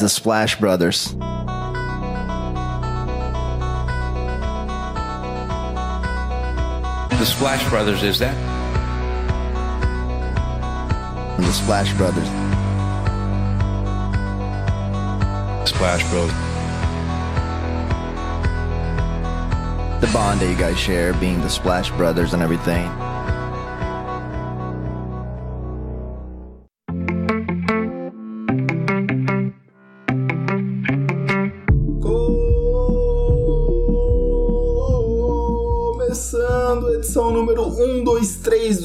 The Splash Brothers. The Splash Brothers, is that? The Splash Brothers. Splash Bros. The bond that you guys share being the Splash Brothers and everything.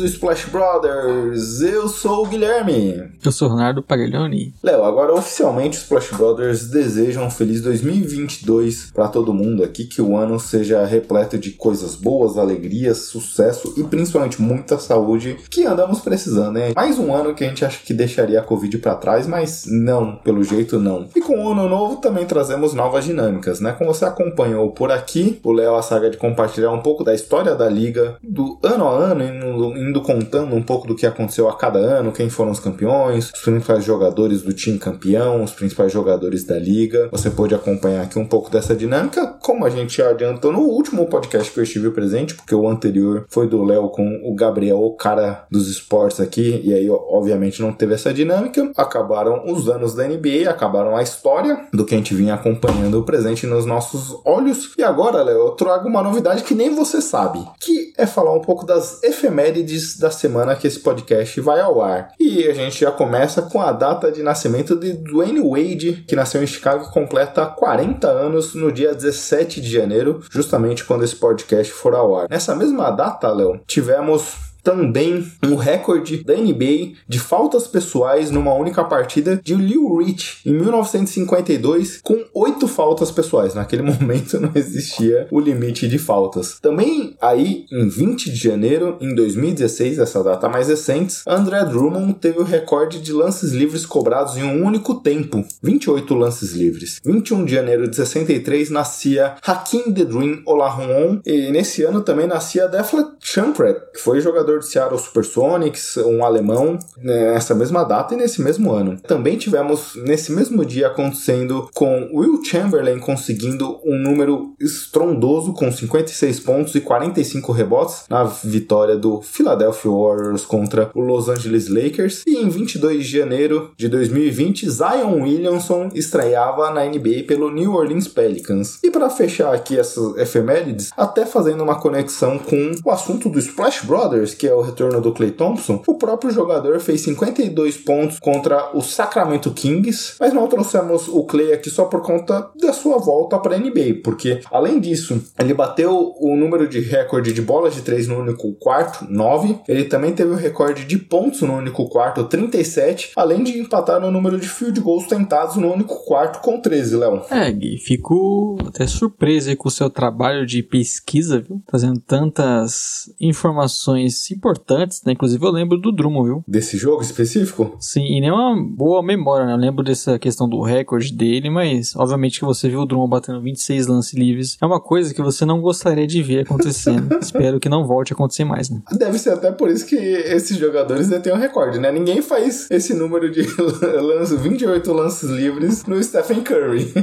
是 Splash Brothers. Eu sou o Guilherme. Eu sou Ronaldo Pagaglioni. Léo, agora oficialmente os Splash Brothers desejam um feliz 2022 para todo mundo aqui, que o ano seja repleto de coisas boas, alegrias, sucesso e principalmente muita saúde que andamos precisando, né? Mais um ano que a gente acha que deixaria a Covid para trás, mas não, pelo jeito não. E com o ano novo também trazemos novas dinâmicas, né? Como você acompanhou por aqui, o Léo a saga de compartilhar um pouco da história da liga, do ano a ano, indo, indo contando um pouco do que aconteceu a cada ano, quem foram os campeões, os principais jogadores do time campeão, os principais jogadores da liga. Você pode acompanhar aqui um pouco dessa dinâmica, como a gente adiantou no último podcast que eu estive presente, porque o anterior foi do Léo com o Gabriel, o cara dos esportes aqui, e aí obviamente não teve essa dinâmica. Acabaram os anos da NBA, acabaram a história do que a gente vinha acompanhando presente nos nossos olhos. E agora, Léo, eu trago uma novidade que nem você sabe, que é falar um pouco das efemérides da semana que esse podcast vai ao ar. E a gente já começa com a data de nascimento de Dwayne Wade, que nasceu em Chicago e completa 40 anos no dia 17 de janeiro, justamente quando esse podcast for ao ar. Nessa mesma data, Léo, tivemos também um recorde da NBA de faltas pessoais numa única partida de Liu Rich em 1952 com oito faltas pessoais. Naquele momento não existia o limite de faltas. Também aí em 20 de janeiro em 2016, essa data mais recente, André Drummond teve o recorde de lances livres cobrados em um único tempo, 28 lances livres. 21 de janeiro de 63 nascia Hakim The Dream Olajuwon e nesse ano também nascia Defla Champret, que foi jogador de Seattle Supersonics, um alemão, nessa mesma data e nesse mesmo ano. Também tivemos nesse mesmo dia acontecendo com Will Chamberlain conseguindo um número estrondoso com 56 pontos e 45 rebotes na vitória do Philadelphia Warriors contra o Los Angeles Lakers. E em 22 de janeiro de 2020, Zion Williamson estreava na NBA pelo New Orleans Pelicans. E para fechar aqui essas efemérides, até fazendo uma conexão com o assunto do Splash Brothers, que é o retorno do Clay Thompson, o próprio jogador fez 52 pontos contra o Sacramento Kings, mas não trouxemos o Clay aqui só por conta da sua volta para a NBA, porque além disso, ele bateu o número de recorde de bolas de 3 no único quarto, 9. Ele também teve o recorde de pontos no único quarto, 37, além de empatar no número de field goals tentados no único quarto com 13, Léo. É, Gui, fico até surpreso com o seu trabalho de pesquisa, viu? Trazendo tantas informações importantes, né? Inclusive eu lembro do Drummond, viu? Desse jogo específico? Sim, e nem uma boa memória, né? Eu lembro dessa questão do recorde dele, mas obviamente que você viu o Drummond batendo 26 lances livres. É uma coisa que você não gostaria de ver acontecendo. Espero que não volte a acontecer mais, né? Deve ser até por isso que esses jogadores detêm o recorde, né? Ninguém faz esse número de lances, 28 lances livres no Stephen Curry.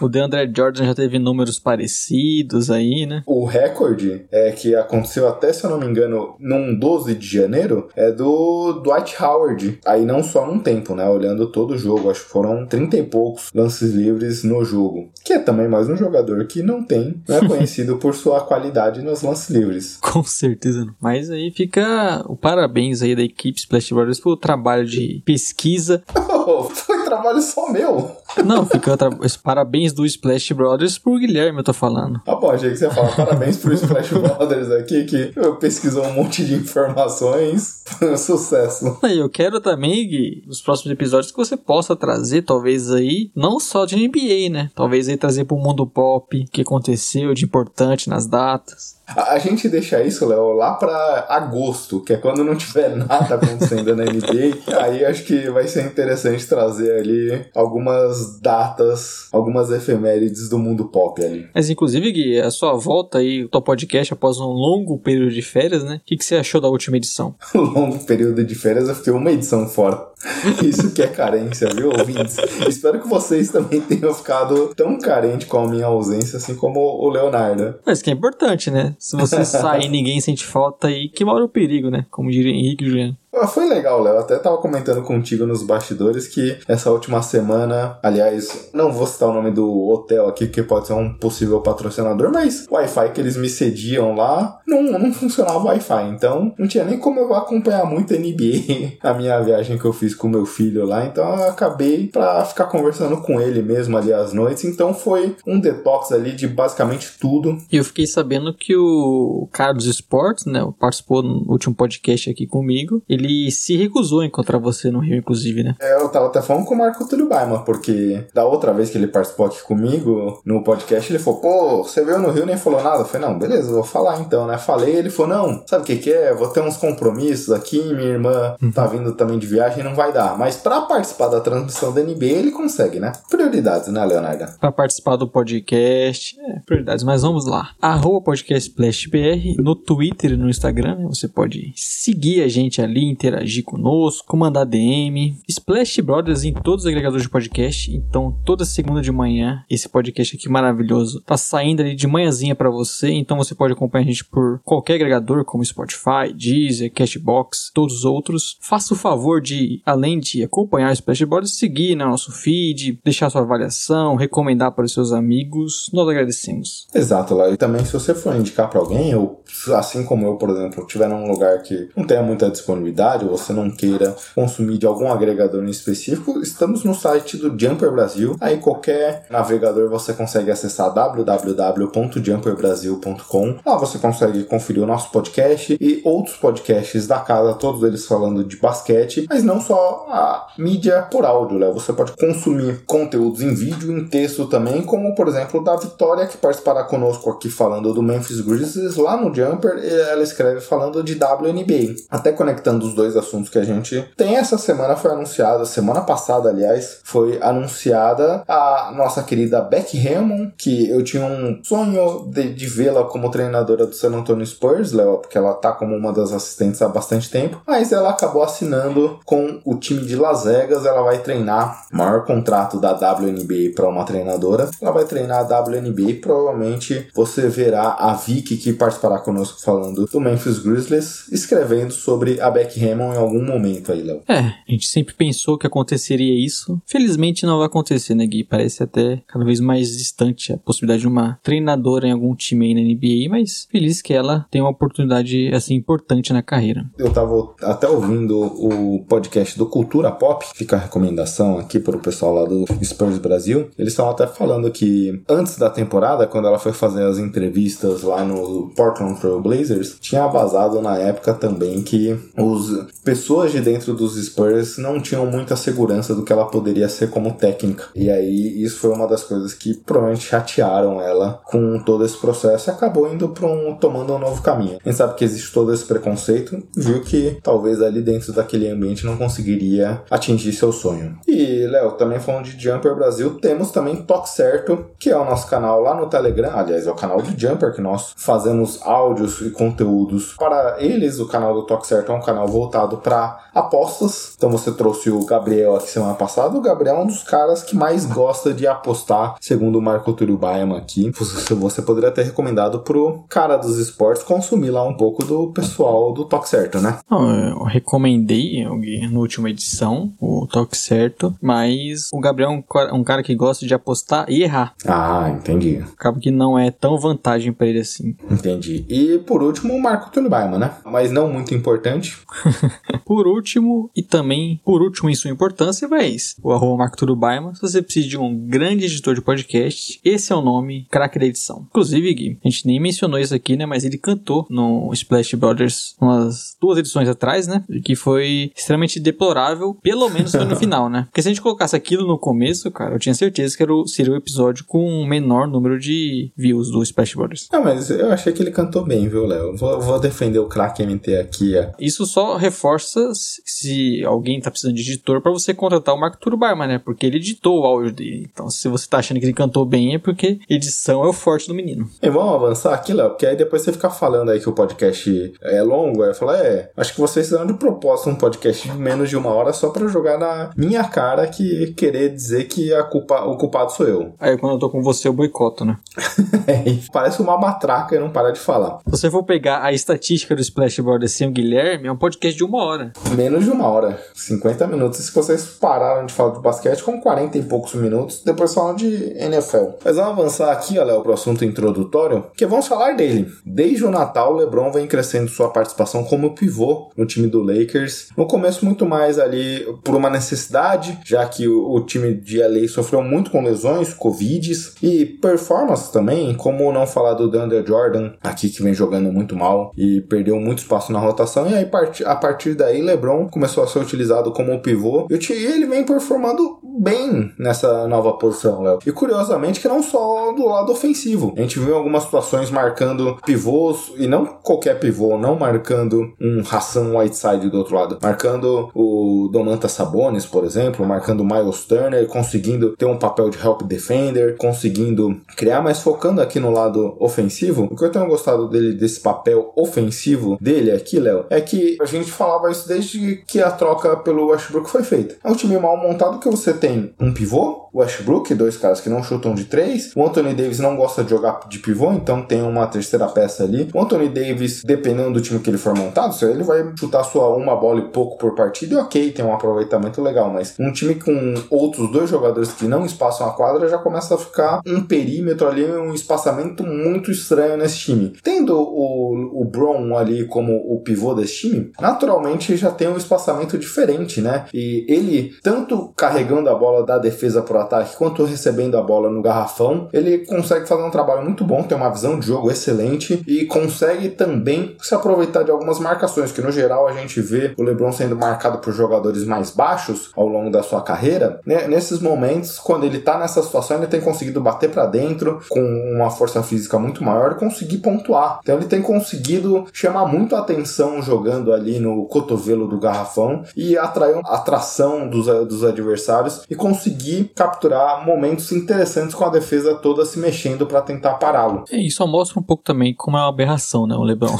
o DeAndre Jordan já teve números parecidos aí, né? O recorde é que aconteceu até, se eu não me engano, num 12 de janeiro, é do Dwight Howard. Aí não só num tempo, né? Olhando todo o jogo, acho que foram 30 e poucos lances livres no jogo. Que é também mais um jogador que não tem, não é conhecido por sua qualidade nos lances livres. Com certeza não. Mas aí fica o parabéns aí da equipe Splash Brothers pelo trabalho de pesquisa. Oh, foi trabalho só meu. Não, fica os parabéns do Splash Brothers por Guilherme, eu tô falando. Ah, bom, achei que você ia falar parabéns pro Splash Brothers aqui, que pesquisou um monte de informações. Sucesso. E eu quero também, Gui, nos próximos episódios, que você possa trazer, talvez aí, não só de NBA, né? Talvez aí trazer pro mundo pop o que aconteceu de importante nas datas. A gente deixa isso, Léo, lá pra agosto, que é quando não tiver nada acontecendo na NBA. Aí acho que vai ser interessante trazer ali algumas datas, algumas efemérides do mundo pop ali. Mas inclusive, Gui, a sua volta aí, o teu podcast após um longo período de férias, né? O que, que você achou da última edição? longo período de férias, eu fiquei uma edição fora. Isso que é carência, viu, ouvintes? Espero que vocês também tenham ficado tão carente com a minha ausência, assim como o Leonardo. Mas que é importante, né? Se você sair e ninguém sente falta aí, que mora o perigo, né? Como diria Henrique e Juliano. Ah, Foi legal, Léo. Até tava comentando contigo nos bastidores que essa última semana, aliás, não vou citar o nome do hotel aqui, que pode ser um possível patrocinador, mas o Wi-Fi que eles me cediam lá não, não funcionava Wi-Fi. Então não tinha nem como eu acompanhar muito NBA a minha viagem que eu fiz com meu filho lá. Então eu acabei pra ficar conversando com ele mesmo ali às noites. Então foi um detox ali de basicamente tudo. E eu fiquei sabendo que o cara dos esportes, né, participou no último podcast aqui comigo, ele se recusou a encontrar você no Rio, inclusive, né? É, Eu tava até falando com o Marco Túlio Baima, porque da outra vez que ele participou aqui comigo no podcast, ele falou, pô, você veio no Rio e nem falou nada. Eu falei, não, beleza, vou falar então, né? Falei, ele falou, não, sabe o que que é? Vou ter uns compromissos aqui, minha irmã tá vindo também de viagem, não vai dar. Mas pra participar da transmissão da NBA, ele consegue, né? Prioridades, né, Leonardo? Pra participar do podcast, é, prioridades, mas vamos lá. Arroba podcast SplashBR no Twitter e no Instagram, né? Você pode seguir a gente ali, interagir conosco, mandar DM. Splash Brothers em todos os agregadores de podcast. Então, toda segunda de manhã, esse podcast aqui maravilhoso tá saindo ali de manhãzinha pra você. Então, você pode acompanhar a gente por qualquer agregador, como Spotify, Deezer, Cashbox, todos os outros. Faça o favor de, além de acompanhar o Splash Brothers, seguir no nosso feed, deixar sua avaliação, recomendar para os seus amigos. Nós agradecemos. Exato, Léo. E também se você for indicar pra alguém, ou assim como eu, por exemplo, estiver num lugar que não tenha muita disponibilidade, ou você não queira consumir de algum agregador em específico, estamos no site do Jumper Brasil. Aí qualquer navegador você consegue acessar www.jumperbrasil.com. Lá você consegue conferir o nosso podcast e outros podcasts da casa, todos eles falando de basquete, mas não só a mídia por áudio, Léo. Você pode consumir conteúdos em vídeo, em texto também, como por exemplo da Vitória, que participará conosco aqui falando do Memphis Grizzlies lá no Jumper, ela escreve falando de WNBA. Até conectando os dois assuntos que a gente tem, essa semana foi anunciada, semana passada, aliás, foi anunciada a nossa querida Becky Hammond, que eu tinha um sonho de, de vê-la como treinadora do San Antonio Spurs, Léo, porque ela tá como uma das assistentes há bastante tempo, mas ela acabou assinando com o time de Las Vegas, ela vai treinar maior contrato da WNBA para uma treinadora, ela vai treinar a WNBA provavelmente você verá a Vicky que participará conosco falando do Memphis Grizzlies, escrevendo sobre a Hammond em algum momento aí, Léo. É, a gente sempre pensou que aconteceria isso. Felizmente não vai acontecer, né, Gui? Parece até cada vez mais distante a possibilidade de uma treinadora em algum time aí na NBA, mas feliz que ela tem uma oportunidade, assim, importante na carreira. Eu tava até ouvindo o podcast do Cultura Pop, fica a recomendação aqui para o pessoal lá do Spurs Brasil. Eles estavam até falando que antes da temporada, quando ela foi fazer as entrevistas lá no Portland Trail Blazers, tinha vazado na época também que os pessoas de dentro dos Spurs não tinham muita segurança do que ela poderia ser como técnica. E aí isso foi uma das coisas que provavelmente chatearam ela com todo esse processo e acabou indo para um tomando um novo caminho. Quem sabe que existe todo esse preconceito, viu que talvez ali dentro daquele ambiente não conseguiria atingir seu sonho. E Léo, também falando de Jumper Brasil, temos também Toque Certo, que é o nosso canal lá no Telegram, aliás, é o canal do Jumper que nós fazemos áudios e conteúdos para eles. O canal do Toque Certo é um canal voltado para apostas. Então você trouxe o Gabriel aqui semana passada. O Gabriel é um dos caras que mais gosta de apostar, segundo o Marco Túlio Baima aqui. Você, poderia ter recomendado pro cara dos esportes consumir lá um pouco do pessoal do Toque Certo, né? Não, eu recomendei na última edição o toque certo, mas o Gabriel é um, ca- cara que gosta de apostar e errar. Ah, entendi. Acaba que não é tão vantagem pra ele assim. Entendi. E por último, o Marco Túlio Baima, né? Mas não muito importante. Por último, e também por último em sua importância, mas o arroba Marco Túlio Baima, se você precisa de um grande editor de podcast, esse é o nome, craque da edição. Inclusive, Gui, a gente nem mencionou isso aqui, né, mas ele cantou no Splash Brothers umas duas edições atrás, né, que foi extremamente deplorável, pelo menos foi no final, né. Porque se a gente colocasse aquilo no começo, cara, eu tinha certeza que era o, seria o episódio com o menor número de views do Splash Brothers. Não, mas eu achei que ele cantou bem, viu, Léo? Vou, vou defender o craque MT aqui. ó. Isso só reforça se alguém tá precisando de editor para você contratar o Marco Turbarma, né? Porque ele editou o áudio dele. Então, se você tá achando que ele cantou bem, é porque edição é o forte do menino. E vamos avançar aqui, Léo, porque aí depois você ficar falando aí que o podcast é longo, aí falar, é, acho que vocês fizeram de propósito um podcast de menos de uma hora só para jogar na minha cara que querer dizer que a culpa, o culpado sou eu. Aí quando eu tô com você, eu boicoto, né? É, parece uma matraca e não para de falar. Se você for pegar a estatística do Splashboard sem o Guilherme, é um podcast de uma hora. Menos de uma hora. 50 minutos. E se vocês pararam de falar de basquete, com 40 e poucos minutos, depois falam de NFL. Mas vamos avançar aqui, Léo, pro assunto introdutório, que vamos falar dele. Desde o Natal, o LeBron vem crescendo sua participação como pivô no time do Lakers. No começo, muito mais ali por uma necessidade, já que o, o time de LA sofreu muito com lesões, Covids e performance também, como não falar do DeAndre Jordan, aqui que vem jogando muito mal e perdeu muito espaço na rotação. E aí, a partir daí, LeBron começou a ser utilizado como pivô e ele vem performando bem nessa nova posição, Léo. E curiosamente que não só do lado ofensivo. A gente viu algumas situações marcando pivôs, e não qualquer pivô, não marcando um Hassan Whiteside do outro lado, marcando o Domantas Sabonis, por exemplo, marcando o Miles Turner, conseguindo ter um papel de help defender, conseguindo criar, mas focando aqui no lado ofensivo, o que eu tenho gostado dele, desse papel ofensivo dele aqui, Léo, é que a gente falava isso desde que a troca pelo Westbrook foi feita. É um time mal montado que você tem um pivô, Westbrook, dois caras que não chutam de três. O Anthony Davis não gosta de jogar de pivô, então tem uma terceira peça ali. O Anthony Davis, dependendo do time que ele for montado, ele vai chutar sua uma bola e pouco por partida, e ok, tem um aproveitamento legal, mas um time com outros dois jogadores que não espaçam a quadra já começa a ficar um perímetro ali, um espaçamento muito estranho nesse time. Tendo o, o Brown ali como o pivô desse time, naturalmente já tem um espaçamento diferente, né? E ele, tanto carregando a bola da defesa pro ataque, quanto recebendo a bola no garrafão, ele consegue fazer um trabalho muito bom, tem uma visão de jogo excelente e consegue também se aproveitar de algumas marcações, que no geral a gente vê o LeBron sendo marcado por jogadores mais baixos ao longo da sua carreira. Nesses momentos, quando ele tá nessa situação, ele tem conseguido bater para dentro com uma força física muito maior e conseguir pontuar. Então ele tem conseguido chamar muito a atenção jogando ali no cotovelo do garrafão e atrair a atração dos, dos adversários e conseguir capturar momentos interessantes com a defesa toda se mexendo para tentar pará-lo. É, isso mostra um pouco também como é uma aberração, né, o LeBron.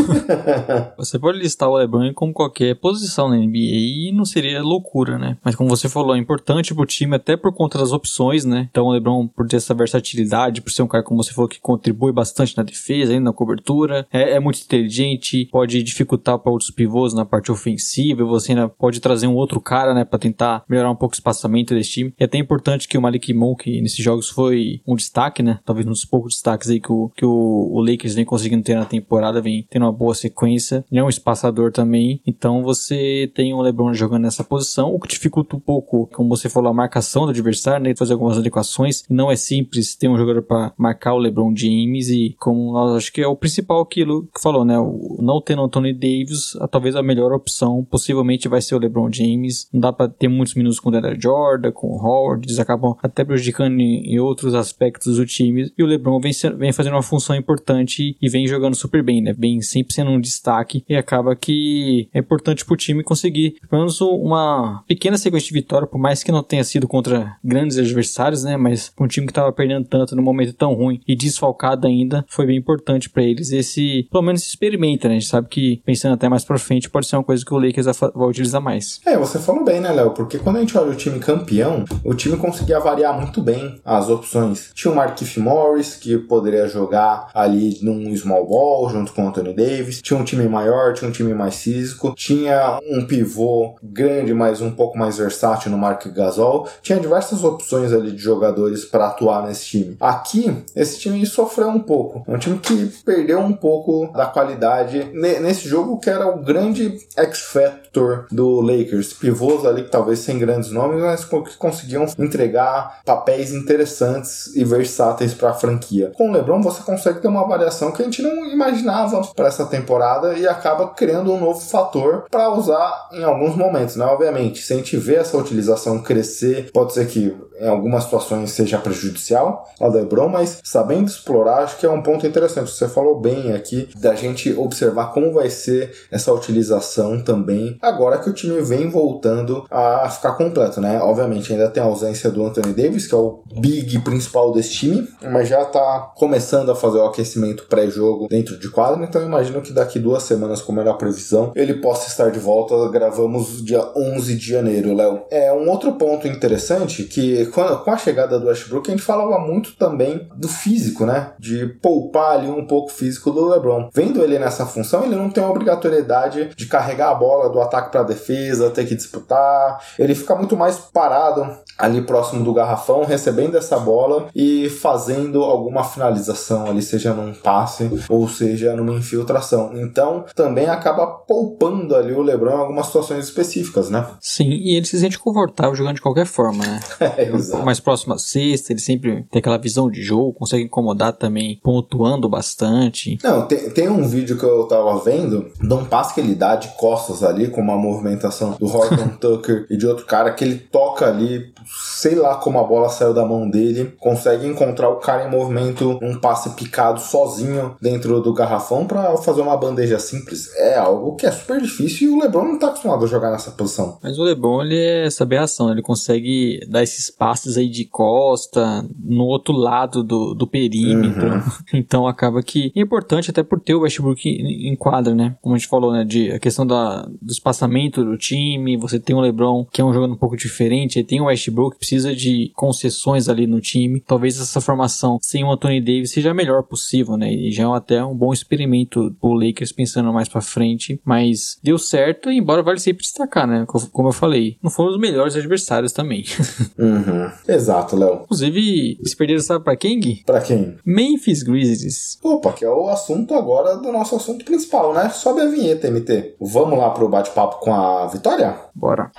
você pode listar o LeBron como qualquer posição na NBA e não seria loucura, né? Mas como você falou, é importante pro time até por conta das opções, né? Então o LeBron, por ter essa versatilidade, por ser um cara, como você falou, que contribui bastante na defesa, ainda na cobertura, é, é muito inteligente, pode dificultar para outros pivôs na parte ofensiva, você ainda pode trazer um outro cara, né, para tentar melhorar um pouco o espaçamento desse time. E é até importante que o Malik Monk nesses jogos foi um destaque, né? Talvez um dos poucos destaques aí que o, que o, o Lakers vem conseguindo ter na temporada, vem tendo uma boa sequência. Ele é um espaçador também, então você tem o LeBron jogando nessa posição, o que dificulta um pouco, como você falou, a marcação do adversário, né? Fazer algumas adequações. Não é simples ter um jogador para marcar o LeBron James e como nós acho que é o principal aquilo que falou, né? O, não tendo Anthony Davis, a, talvez a melhor opção possivelmente vai ser o LeBron James. Não dá para ter muitos minutos com o Daniel Jordan, com o Howard, eles acabam até prejudicando em, outros aspectos do time. E o LeBron vem, vem fazendo uma função importante e vem jogando super bem, né? Vem sempre sendo um destaque e acaba que é importante pro time conseguir pelo menos uma pequena sequência de vitória, por mais que não tenha sido contra grandes adversários, né? Mas um time que tava perdendo tanto no momento tão ruim e desfalcado ainda, foi bem importante para eles esse, pelo menos experimenta, né? A gente sabe que pensando até mais pra frente pode ser uma coisa que o Lakers vai utilizar mais. É, você falou bem, né, Léo? Porque quando a gente olha o time campeão, o time conseguia variar muito bem as opções. Tinha o Markif Morris, que poderia jogar ali num small ball junto com o Anthony Davis. Tinha um time maior, tinha um time mais físico. Tinha um pivô grande, mas um pouco mais versátil no Mark Gasol. Tinha diversas opções ali de jogadores para atuar nesse time. Aqui, esse time sofreu um pouco. É um time que perdeu um pouco da qualidade nesse jogo que era o grande expert X-Factor do Lakers. Pivôs ali que talvez sem grandes nomes, mas que conseguiam entregar papéis interessantes e versáteis para a franquia. Com o LeBron você consegue ter uma variação que a gente não imaginava para essa temporada e acaba criando um novo fator para usar em alguns momentos, né? Obviamente, se a gente vê essa utilização crescer, pode ser que em algumas situações seja prejudicial ao LeBron, mas sabendo explorar, acho que é um ponto interessante. Você falou bem aqui da gente observar como vai ser essa utilização também. Agora que o time vem voltando a ficar completo, né? Obviamente ainda tem a ausência do Anthony Davis, que é o big principal desse time, mas já tá começando a fazer o aquecimento pré-jogo dentro de quadra, então eu imagino que daqui duas semanas, como era a previsão, ele possa estar de volta. Gravamos dia 11 de janeiro, Léo. É um outro ponto interessante que com a chegada do Westbrook a gente falava muito também do físico, né? De poupar ali um pouco o físico do LeBron. Vendo ele nessa função, ele não tem a obrigatoriedade de carregar a bola do ataque para defesa, ter que disputar. Ele fica muito mais parado ali próximo do garrafão, recebendo essa bola e fazendo alguma finalização ali, seja num passe ou seja numa infiltração. Então, também acaba poupando ali o LeBron em algumas situações específicas, né? Sim, e ele se sente confortável jogando de qualquer forma, né? é, exato. Mais próximo à sexta, ele sempre tem aquela visão de jogo, consegue incomodar também, pontuando bastante. Não, tem, tem um vídeo que eu tava vendo de um passe que ele dá de costas ali, com uma movimentação do Horton Tucker e de outro cara que ele toca ali sei lá como a bola saiu da mão dele, consegue encontrar o cara em movimento, um passe picado sozinho dentro do garrafão para fazer uma bandeja simples. É algo que é super difícil e o LeBron não tá acostumado a jogar nessa posição. Mas o LeBron, ele é saber ação, ele consegue dar esses passes aí de costa, no outro lado do, do perímetro. Uhum. Então acaba que é importante até por ter o Westbrook em, em quadra, né? Como a gente falou, né? De, a questão da, do espaçamento do time, você tem o LeBron, que é um jogador um pouco diferente, aí tem o Westbrook que precisa de concessões ali no time. Talvez essa formação sem o Anthony Davis seja a melhor possível, né? E já é até um bom experimento pro Lakers pensando mais para frente, mas deu certo, embora vale sempre destacar, né? Como eu falei, não foram os melhores adversários também. Uhum. Exato, Léo. Inclusive, se perderam, sabe pra quem, Gui? Pra quem? Memphis Grizzlies. Opa, que é o assunto agora do nosso assunto principal, né? Sobe a vinheta, MT. Vamos lá pro bate-papo com a Vitória? Bora.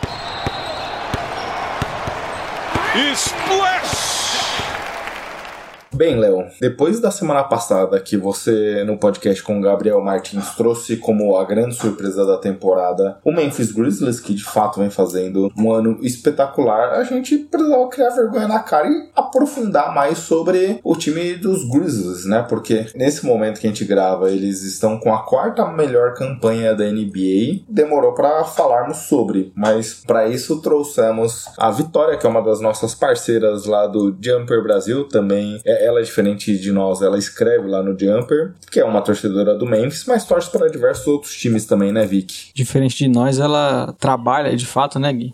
Splash! Bem, Léo, depois da semana passada que você, no podcast com o Gabriel Martins, trouxe como a grande surpresa da temporada o Memphis Grizzlies, que de fato vem fazendo um ano espetacular, a gente precisava criar vergonha na cara e aprofundar mais sobre o time dos Grizzlies, né? Porque nesse momento que a gente grava, eles estão com a quarta melhor campanha da NBA. Demorou para falarmos sobre, mas para isso trouxemos a Vitória, que é uma das nossas parceiras lá do Jumper Brasil, também é ela é diferente de nós, ela escreve lá no Jumper, que é uma torcedora do Memphis, mas torce para diversos outros times também, né, Vic? Diferente de nós, ela trabalha de fato, né, Gui?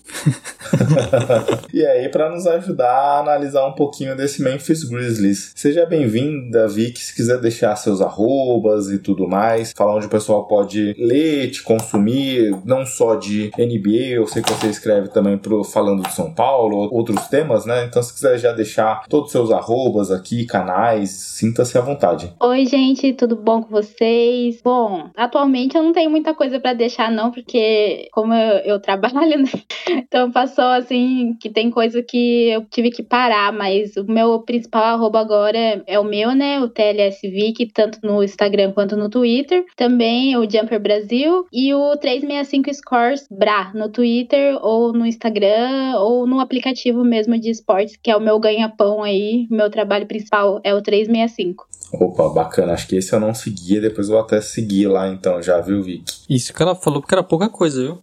e aí, para nos ajudar a analisar um pouquinho desse Memphis Grizzlies. Seja bem-vinda, Vic, se quiser deixar seus arrobas e tudo mais, falar onde o pessoal pode ler, te consumir, não só de NBA, eu sei que você escreve também pro Falando de São Paulo, outros temas, né? Então, se quiser já deixar todos os seus arrobas aqui, canais, sinta-se à vontade. Oi, gente, tudo bom com vocês? Bom, atualmente eu não tenho muita coisa para deixar, não, porque como eu, eu trabalho, né? Então passou assim que tem coisa que eu tive que parar, mas o meu principal arroba agora é, é o meu, né? O TLSVIC, tanto no Instagram quanto no Twitter. Também o Jumper Brasil e o 365 Scores Bra no Twitter ou no Instagram ou no aplicativo mesmo de esportes, que é o meu ganha-pão aí, meu trabalho principal principal é o 365. Opa, bacana. Acho que esse eu não seguia, depois eu vou até seguir lá então, já viu, Vic? Isso que ela falou porque era pouca coisa, viu?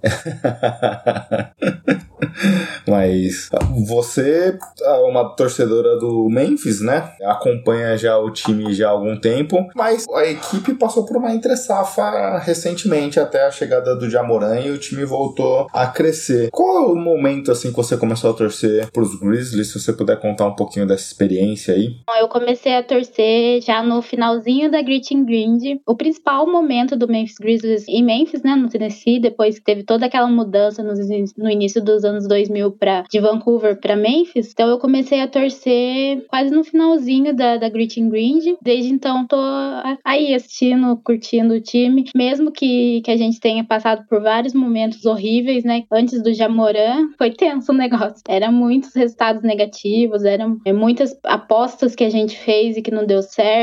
Mas você é uma torcedora do Memphis, né? Acompanha já o time já há algum tempo, mas a equipe passou por uma entre-safa recentemente, até a chegada do Jamoran e o time voltou a crescer. Qual é o momento assim que você começou a torcer pros Grizzlies? Se você puder contar um pouquinho dessa experiência aí. Eu comecei a torcer já no finalzinho da Greeting Grind. O principal momento do Memphis Grizzlies em Memphis, né, no Tennessee, depois que teve toda aquela mudança no, no início dos anos 2000 para de Vancouver para Memphis. Então eu comecei a torcer quase no finalzinho da, da Greeting Grind. Desde então tô aí assistindo, curtindo o time, mesmo que, que a gente tenha passado por vários momentos horríveis, né? Antes do Jamoran, foi tenso o negócio. Era muitos resultados negativos, eram é, muitas apostas que a gente fez e que não deu certo.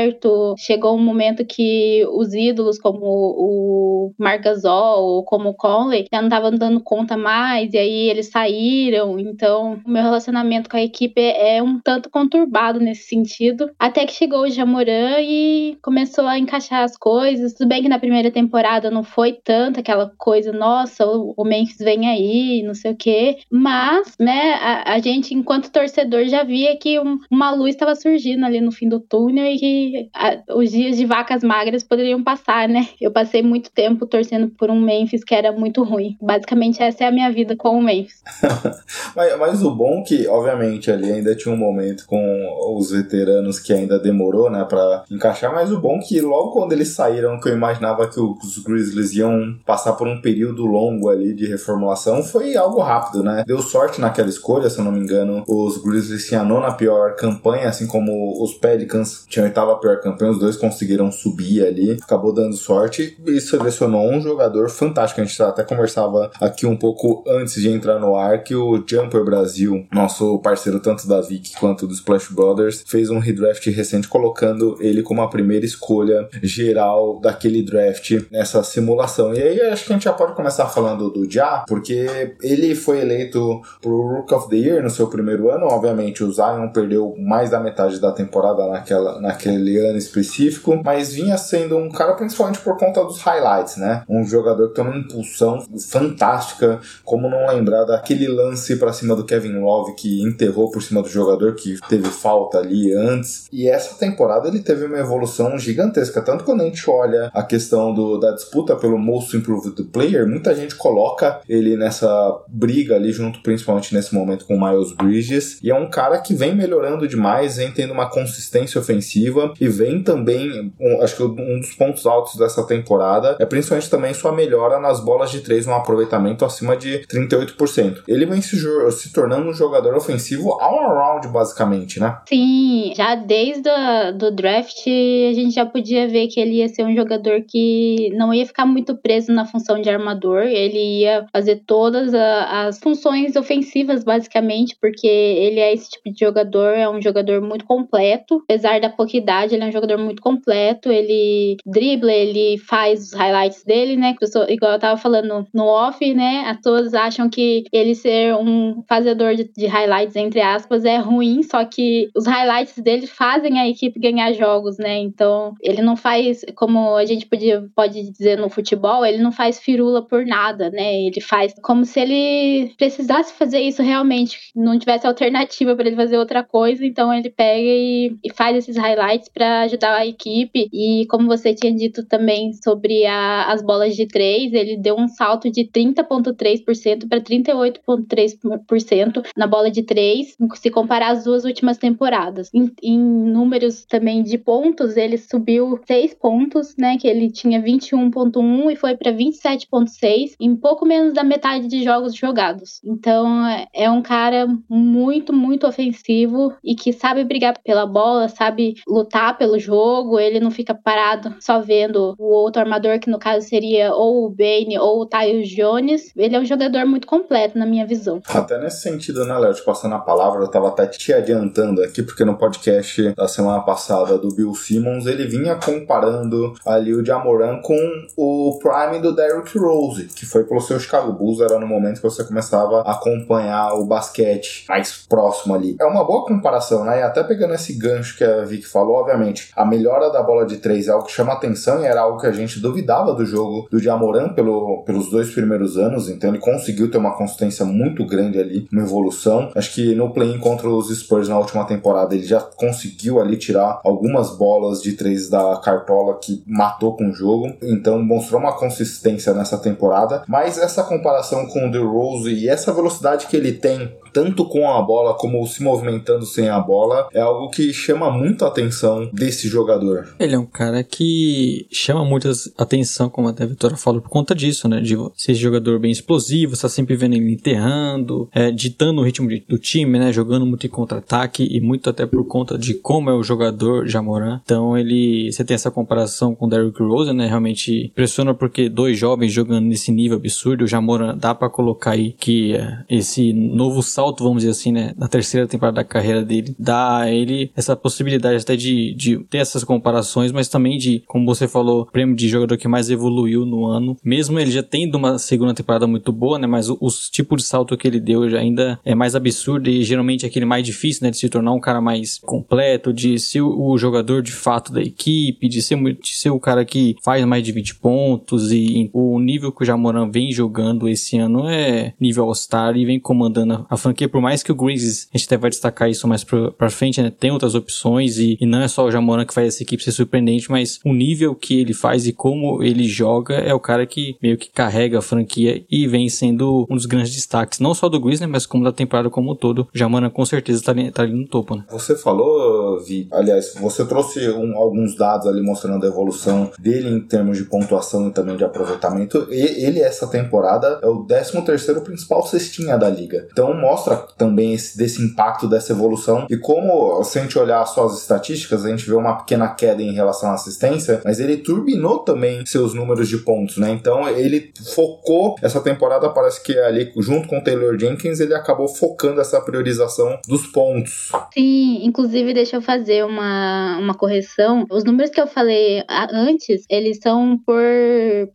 Chegou um momento que os ídolos como o Marc Gasol ou como o Conley já não estavam dando conta mais e aí eles saíram, então o meu relacionamento com a equipe é um tanto conturbado nesse sentido. Até que chegou o Jamoran e começou a encaixar as coisas. Tudo bem que na primeira temporada não foi tanto aquela coisa, nossa, o Memphis vem aí, não sei o quê. Mas, né, a, a gente, enquanto torcedor, já via que um, uma luz estava surgindo ali no fim do túnel e que a, os dias de vacas magras poderiam passar, né? Eu passei muito tempo torcendo por um Memphis que era muito ruim. Basicamente, essa é a minha vida com o Memphis. mas, mas, o bom que, obviamente, ali ainda tinha um momento com os veteranos que ainda demorou, né, pra encaixar, mas o bom que logo quando eles saíram, que eu imaginava que os Grizzlies iam passar por um período longo ali de reformulação, foi algo rápido, né? Deu sorte naquela escolha, se eu não me engano. Os Grizzlies tinham a nona pior campanha, assim como os Pelicans tinham a oitava pior campanha, os dois conseguiram subir ali, acabou dando sorte e selecionou um jogador fantástico. A gente até conversava aqui um pouco antes de entrar no ar que o Jumper Brasil, nosso parceiro tanto da Vic quanto do Splash Brothers, fez um redraft recente colocando ele como a primeira escolha geral daquele draft nessa simulação. E aí acho que a gente já pode começar falando do Ja, porque ele foi eleito pro Rook of the Year no seu primeiro ano. Obviamente, o Zion perdeu mais da metade da temporada naquela, naquele específico, mas vinha sendo um cara principalmente por conta dos highlights, né? Um jogador que tem uma impulsão fantástica, como não lembrar daquele lance para cima do Kevin Love que enterrou por cima do jogador que teve falta ali antes. E essa temporada ele teve uma evolução gigantesca, tanto quando a gente olha a questão do, da disputa pelo Most Improved Player, muita gente coloca ele nessa briga ali junto, principalmente nesse momento com o Miles Bridges, e é um cara que vem melhorando demais, vem tendo uma consistência ofensiva e vem também, um, acho que um dos pontos altos dessa temporada é principalmente também sua melhora nas bolas de três, um aproveitamento acima de 38%. Ele vem se, se tornando um jogador ofensivo all around, basicamente, né? Sim, já desde o do draft a gente já podia ver que ele ia ser um jogador que não ia ficar muito preso na função de armador, ele ia fazer todas a, as funções ofensivas, basicamente, porque ele é esse tipo de jogador, é um jogador muito completo, apesar da pouca idade, ele é um jogador muito completo, ele dribla, ele faz os highlights dele, né? Igual eu tava falando no off, né? As pessoas acham que ele ser um fazedor de, de highlights, entre aspas, é ruim, só que os highlights dele fazem a equipe ganhar jogos, né? Então, ele não faz, como a gente podia, pode dizer no futebol, ele não faz firula por nada, né? Ele faz como se ele precisasse fazer isso realmente, não tivesse alternativa para ele fazer outra coisa, então ele pega e, e faz esses highlights para ajudar a equipe. E como você tinha dito também sobre a, as bolas de três, ele deu um salto de 30,3% para 38,3% na bola de três, se comparar as duas últimas temporadas. Em, em números também de pontos, ele subiu 6 pontos, né? Que ele tinha 21,1 e foi para 27,6 em pouco menos da metade de jogos jogados. Então é um cara muito, muito ofensivo e que sabe brigar pela bola, sabe lutar pelo jogo. Ele não fica parado só vendo o outro armador, que no caso seria ou o Bane ou o Tyus Jones. Ele é um jogador muito completo, na minha visão. Até nesse sentido, né, Léo? Te passando a palavra, eu tava até te adiantando aqui, porque no podcast da semana passada do Bill Simmons, ele vinha comparando ali o Jamoran com o Prime do Derrick Rose, que foi pelo seu Chicago Bulls, era no momento que você começava a acompanhar o basquete mais próximo ali. É uma boa comparação, né? E até pegando esse gancho que a Vicky falou, obviamente, a melhora da bola de três é algo que chama atenção e era algo que a gente duvidava do jogo do Jamoran pelo, pelos dois primeiros anos, então ele conseguiu ter uma consistência muito grande ali, uma evolução. Acho que no play-in contra os Spurs na última temporada ele já conseguiu ali tirar algumas bolas de três da cartola que matou com o jogo, então mostrou uma consistência nessa temporada, mas essa comparação com o DeRozan e essa velocidade que ele tem tanto com a bola como se movimentando sem a bola, é algo que chama muito a desse jogador. Ele é um cara que chama muita atenção, como até a Vitória falou, por conta disso, né? De ser jogador bem explosivo, está sempre vendo ele enterrando, é, ditando o ritmo de, do time, né? Jogando muito em contra-ataque e muito até por conta de como é o jogador Jamoran. Então ele, você tem essa comparação com o Derrick Rose, né? Realmente impressiona porque dois jovens jogando nesse nível absurdo, o Jamoran dá para colocar aí que é, esse novo salto, vamos dizer assim, né? Na terceira temporada da carreira dele, dá a ele essa possibilidade até de, de ter essas comparações, mas também de, como você falou, prêmio de jogador que mais evoluiu no ano. Mesmo ele já tendo uma segunda temporada muito boa, né? Mas os tipo de salto que ele deu já ainda é mais absurdo e geralmente é aquele mais difícil, né? De se tornar um cara mais completo, de ser o jogador de fato da equipe, de ser, de ser o cara que faz mais de 20 pontos e o nível que o Jamoran vem jogando esse ano é nível All-Star e vem comandando a franquia, por mais que o Grizzlies, a gente até vai destacar isso mais pra, pra frente, né? Tem outras opções e, e não é só o Jamoran que faz essa equipe ser surpreendente, mas o nível que ele faz e como ele joga é o cara que meio que carrega a franquia e vem sendo um dos grandes destaques, não só do Grizzlies, né, mas como da temporada como um todo. O Jamoran com certeza tá ali, tá ali no topo, né? Você falou, Vi, aliás, você trouxe um, alguns dados ali mostrando a evolução dele em termos de pontuação e também de aproveitamento. E ele, essa temporada, é o 13 terceiro principal cestinha da liga. Então mostra também esse, desse impacto dessa evolução e como, se a gente olhar só as estatísticas, a gente vê uma pequena queda em relação à assistência, mas ele turbinou também seus números de pontos, né? Então ele focou essa temporada, parece que ali, junto com o Taylor Jenkins, ele acabou focando essa priorização dos pontos. Sim, inclusive deixa eu fazer uma, uma correção. Os números que eu falei antes, eles são por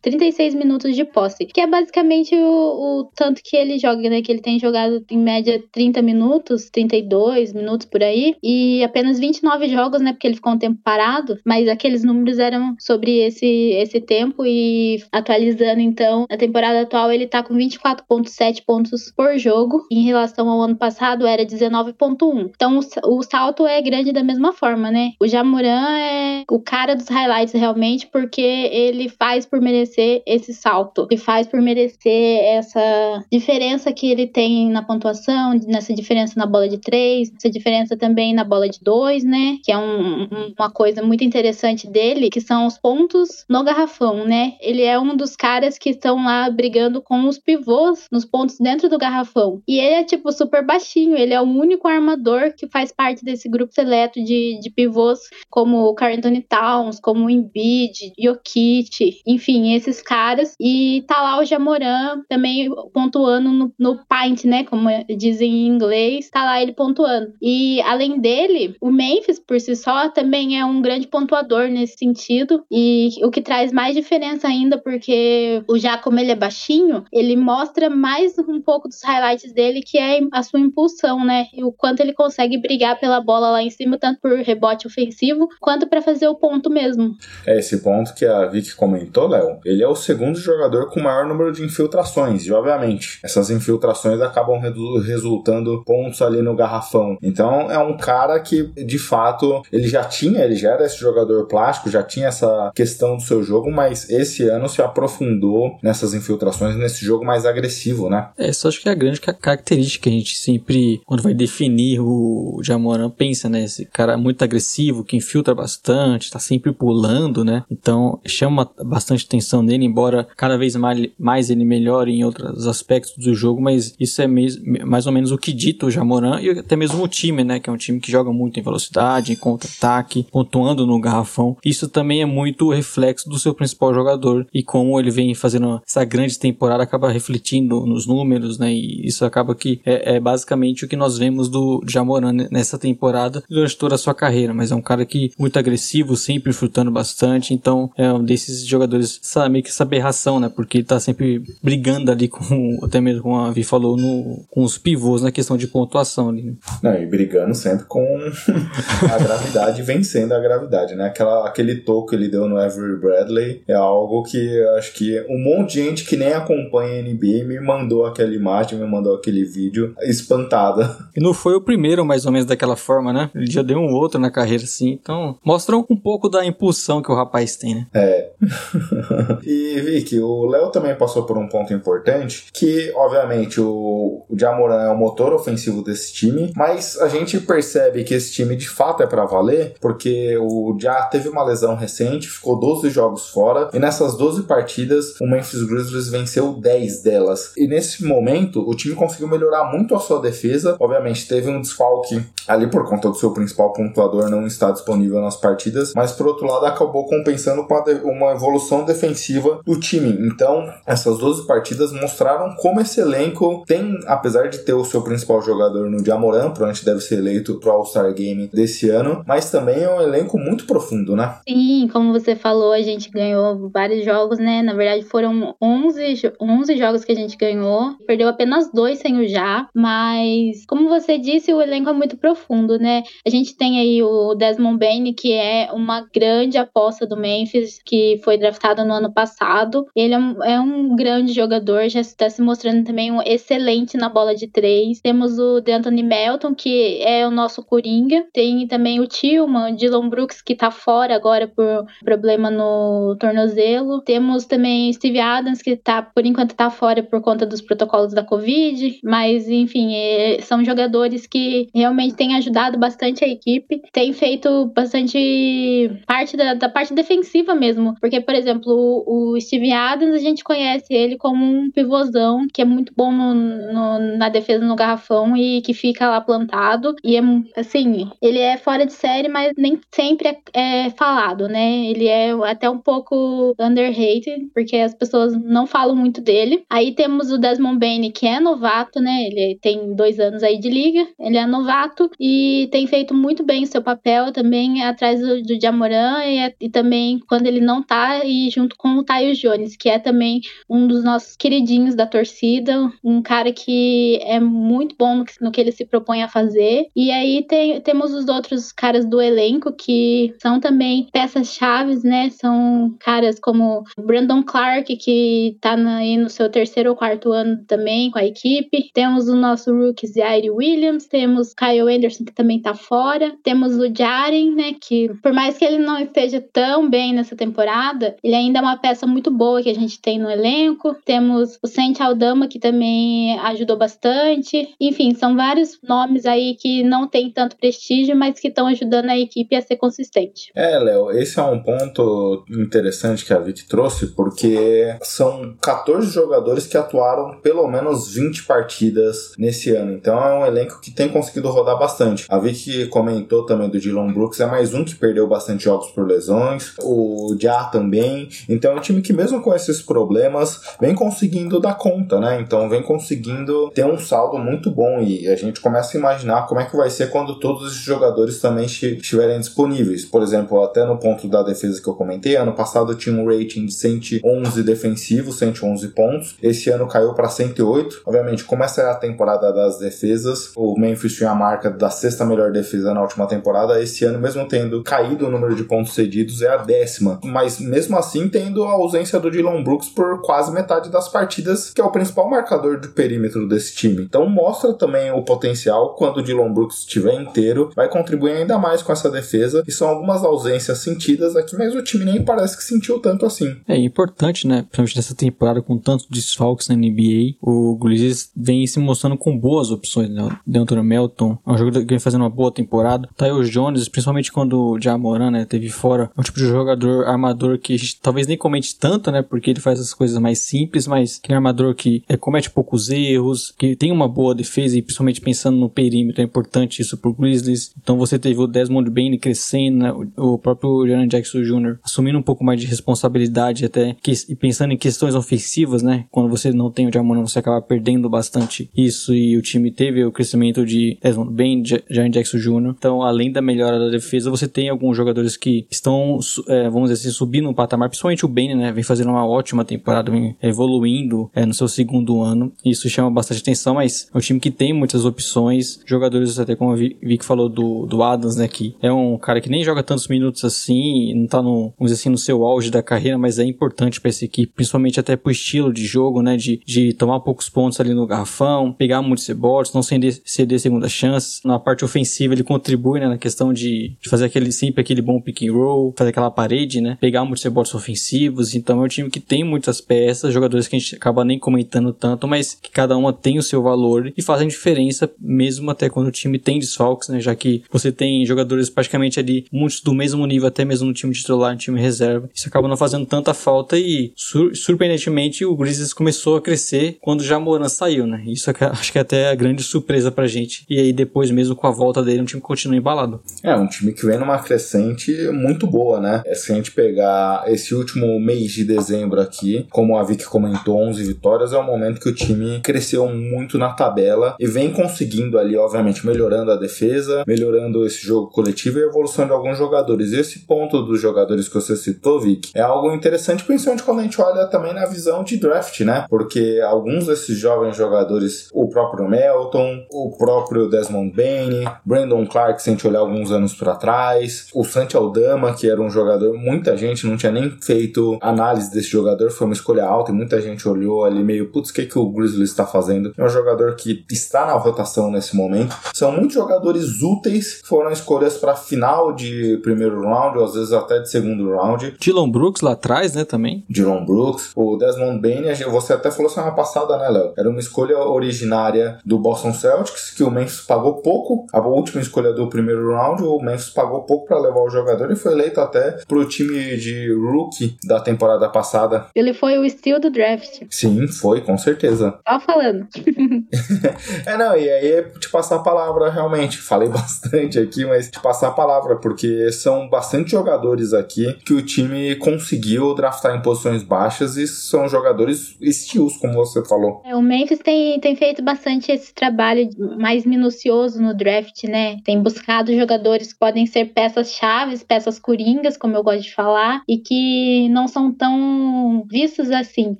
36 minutos de posse, que é basicamente o, o tanto que ele joga, né? Que ele tem jogado em média 30 minutos, 32 minutos por aí, e apenas 29 jogos, né? Porque ele ficou um tempo parado, mas aqueles números eram sobre esse, esse tempo e atualizando então, na temporada atual ele tá com 24.7 pontos por jogo, em relação ao ano passado era 19.1. Então o, o salto é grande da mesma forma, né? O Jamoran é o cara dos highlights realmente, porque ele faz por merecer esse salto, ele faz por merecer essa diferença que ele tem na pontuação, nessa diferença na bola de três, essa diferença também na bola de dois, né? Que é um, uma coisa muito interessante dele, que são os pontos no garrafão, né? Ele é um dos caras que estão lá brigando com os pivôs nos pontos dentro do garrafão. E ele é, tipo, super baixinho, ele é o único armador que faz parte desse grupo seleto de, de pivôs, como o Carl Anthony Towns, como o Embiid, Jokic, enfim, esses caras. E tá lá o Jamoran também pontuando no, no paint, né? Como dizem em inglês, tá lá ele pontuando. E além dele, o Memphis, por si só, também é um grande pontuador nesse sentido. E o que traz mais diferença ainda, porque o Já, como ele é baixinho, ele mostra mais um pouco dos highlights dele, que é a sua impulsão, né? E o quanto ele consegue brigar pela bola lá em cima, tanto por rebote ofensivo, quanto para fazer o ponto mesmo. É esse ponto que a Vicky comentou, Léo. Ele é o segundo jogador com maior número de infiltrações, e obviamente, essas infiltrações acabam resultando pontos ali no garrafão. Então, é um cara que, de fato, ele já tinha, ele já era esse jogador plástico, já tinha essa questão do seu jogo, mas esse ano se aprofundou nessas infiltrações, nesse jogo mais agressivo, né? É, só acho que é a grande característica que a gente sempre, quando vai definir o Jamoran, pensa, né? Esse cara muito agressivo, que infiltra bastante, tá sempre pulando, né? Então, chama bastante atenção nele, embora cada vez mais, ele melhore em outros aspectos do jogo, mas isso é mais, ou menos o que dita o Jamoran e até mesmo o time, né? Que é um time que joga muito em velocidade, em contra-ataque, pontuando no garrafão. Isso também é muito reflexo do seu principal jogador e como ele vem fazendo essa grande temporada acaba refletindo nos números, né? E isso acaba que é, é basicamente o que nós vemos do Jamoran nessa temporada durante toda a sua carreira, mas é um cara que muito agressivo, sempre frutando bastante, então é um desses jogadores, sabe, meio que essa aberração, né? Porque ele tá sempre brigando ali com, até mesmo como a Vi falou, no, com os pivôs na questão de pontuação ali. Né? Não, e brigando sempre com a gravidade, vencendo a gravidade, né? Aquela, aquele toco que ele deu no Avery Bradley é algo que acho que um monte de gente que nem acompanha a NBA me mandou aquela imagem, me mandou aquele vídeo espantada. E não foi o primeiro, mais ou menos, daquela forma, né? Ele já deu um outro na carreira, assim. Então, mostra um pouco da impulsão que o rapaz tem, né? É. e, Vicky, o Léo também passou por um ponto importante, que, obviamente, o, o Jamoran é o motor ofensivo desse time, mas a gente percebe que esse time, de fato, é para valer, porque o Já teve uma lesão recente, ficou 12 jogos fora, e nessas 12 partidas, o Memphis Grizzlies venceu 10 delas. E nesse momento, o time conseguiu melhorar muito a sua defesa. Obviamente, teve um desfalque ali por conta do seu principal pontuador não estar disponível nas partidas, mas por outro lado, acabou compensando com uma evolução defensiva do time. Então, essas 12 partidas mostraram como esse elenco tem, apesar de ter o seu principal jogador no Jamoran, provavelmente deve ser eleito pro All-Star Game desse ano, mas também é um elenco muito profundo, né? Sim, como você falou, a gente ganhou vários jogos, né? Na verdade, foram 11, 11 jogos que a gente ganhou perdeu apenas dois sem o Já, mas como você disse, o elenco é muito profundo, né? A gente tem aí o Desmond Bain, que é uma grande aposta do Memphis, que foi draftado no ano passado. Ele é um, é um grande jogador, já está se mostrando também um excelente na bola de três. Temos o D'Anthony Melton, que é o nosso Coringa. Tem também o Tillman, Dylan Brooks, que tá fora agora por problema no tornozelo. Temos também Steve Adams, que tá, por enquanto, tá fora por conta dos protocolos da Covid. Mas, enfim, é, são jogadores que realmente têm ajudado bastante a equipe. Tem feito bastante parte da, da parte defensiva mesmo. Porque, por exemplo, o, o Steve Adams, a gente conhece ele como um pivôzão, que é muito bom no, no, na defesa no garrafão e que fica lá plantado. E é, assim, ele é fora de série, mas nem sempre é, é falado, né? Ele é até um pouco underrated, porque as pessoas não falam muito dele. Aí temos o Desmond Bain, que é novato, né? Ele tem dois anos aí de liga, ele é novato e tem feito muito bem o seu papel também atrás do, do Jamoran e, e, também quando ele não tá e junto com o Tyus Jones, que é também um dos nossos queridinhos da torcida, um cara que é muito bom no que, no que ele se propõe a fazer. E aí tem, temos os outros caras do elenco que são também peças-chave, né? São caras como Brandon Clark, que tá aí no seu terceiro ou quarto ano também com a equipe. Temos o nosso rookie Zaire Williams, temos Kyle Anderson, que também tá fora. Temos o Jaren, né? Que por mais que ele não esteja tão bem nessa temporada, ele ainda é uma peça muito boa que a gente tem no elenco. Temos o Saint Aldama, que também ajudou bastante. Enfim, são vários nomes aí que não tem tanto prestígio, mas que estão ajudando a equipe a ser consistente. É, Léo, esse é um ponto interessante que a Vic trouxe, porque são 14 jogadores que atuaram pelo menos 20 partidas nesse ano. Então é um elenco que tem conseguido rodar bastante. A Vic comentou também do Dylan Brooks, é mais um que perdeu bastante jogos por lesões. O Já também. Então é um time que, mesmo com esses problemas, vem conseguindo dar conta, né? Então vem conseguindo ter um saldo muito bom. E a gente começa a imaginar como é que vai ser quando todos esses jogadores também estiverem disponíveis. Por exemplo, até no ponto da defesa que eu comentei, ano passado tinha um rating de 111 defensivo, 111 pontos. Esse ano caiu para 108. Obviamente, como essa é a temporada das defesas, o Memphis tinha a marca da sexta melhor defesa na última temporada. Esse ano, mesmo tendo caído o número de pontos cedidos, é a décima. Mas mesmo assim, tendo a ausência do Dylan Brooks por quase metade das partidas, que é o principal marcador do perímetro desse time. Então mostra também o potencial quando o Dylan Brooks estiver inteiro, vai contribuir ainda mais com essa defesa. E são algumas ausências sentidas aqui, mas o time nem parece que sentiu tanto assim. É importante, né? Principalmente nessa temporada com tantos desfalques na NBA, o Grizzlies vem se mostrando com boas opções, né? Dentro do Melton, é um jogador que vem fazendo uma boa temporada. Tyus Jones, principalmente quando o Jamoran, né, teve fora, é um tipo de jogador armador que a gente talvez nem comente tanto, né? Porque ele faz as coisas mais simples, mas que é um armador que é, comete poucos erros, que tem uma boa defesa e principalmente pensando no perímetro, é importante isso pro Grizzlies. Então você teve o Desmond Bain crescendo, né? o próprio Jaren Jackson Jr. assumindo um pouco mais de responsabilidade até que, e pensando em questões ofensivas, né? Quando você não tem o Jamoran, você acaba perdendo bastante isso e o time teve o crescimento de Desmond Bain, Jaren Jackson Jr. Então, além da melhora da defesa, você tem alguns jogadores que estão, é, vamos dizer assim, subindo um patamar, principalmente o Bain, né? Vem fazendo uma ótima temporada, vem evoluindo é, no seu segundo ano. Isso chama bastante atenção, mas é um time que tem muitas opções, jogadores até como a Vic falou do, do Adams, né? Que é um cara que nem joga tantos minutos assim, não tá no, vamos dizer assim, no seu auge da carreira, mas é importante para essa equipe, principalmente até pro estilo de jogo, né? De, de tomar poucos pontos ali no garrafão, pegar muitos rebotes, não ceder, ceder segunda chances. Na parte ofensiva ele contribui, né? Na questão de, de fazer aquele sempre aquele bom pick and roll, fazer aquela parede, né? Pegar muitos rebotes ofensivos. Então é um time que tem muitas peças, jogadores que a gente acaba nem comentando tanto, mas que cada uma tem o seu valor e fazem diferença mesmo até quando o time tem desfalques, né? Já que você tem jogadores praticamente ali, muitos do mesmo nível, até mesmo no time titular, no time reserva. Isso acaba não fazendo tanta falta e, sur surpreendentemente, o Grizzlies começou a crescer quando já Moran saiu, né? Isso acho que é até a grande surpresa pra gente. E aí depois mesmo com a volta dele, o time continua embalado. É, um time que vem numa crescente muito boa, né? É, se a gente pegar esse último mês de dezembro aqui, como a Vicky comentou, 11 vitórias, é o momento que o time cresceu muito na tabela e vem conseguindo ali, obviamente, melhorando a defesa, melhorando esse jogo coletivo e a evolução de alguns jogadores. Esse ponto dos jogadores que você citou, Vic, é algo interessante, principalmente quando a gente olha também na visão de draft, né? Porque alguns desses jovens jogadores, o próprio Melton, o próprio Desmond Bain, Brandon Clark, se a gente olhar alguns anos para trás, o Santi Aldama, que era um jogador, muita gente não tinha nem feito análise desse jogador, foi uma escolha alta e muita gente olhou ali meio, putz, o que, que o Grizzlies está fazendo? É um jogador que está na rotação nesse momento. São muitos jogadores úteis, foram escolhas para final de primeiro round, ou às vezes até de segundo round. Dylan Brooks lá atrás, né, também. Dylan Brooks, o Desmond Bain, você até falou semana passada, né, Léo? Era uma escolha originária do Boston Celtics, que o Memphis pagou pouco. A última escolha do primeiro round, o Memphis pagou pouco para levar o jogador e foi eleito até pro time de rookie da temporada passada. Ele foi o steal do draft. Sim, foi, com certeza. Só falando. é, não, e aí é te passar a palavra realmente. Falei bastante aqui, mas passar a palavra, porque são bastante jogadores aqui que o time conseguiu draftar em posições baixas e são jogadores estilos, como você falou. É, o Memphis tem, tem feito bastante esse trabalho mais minucioso no draft, né? Tem buscado jogadores que podem ser peças chaves, peças coringas, como eu gosto de falar, e que não são tão vistos assim.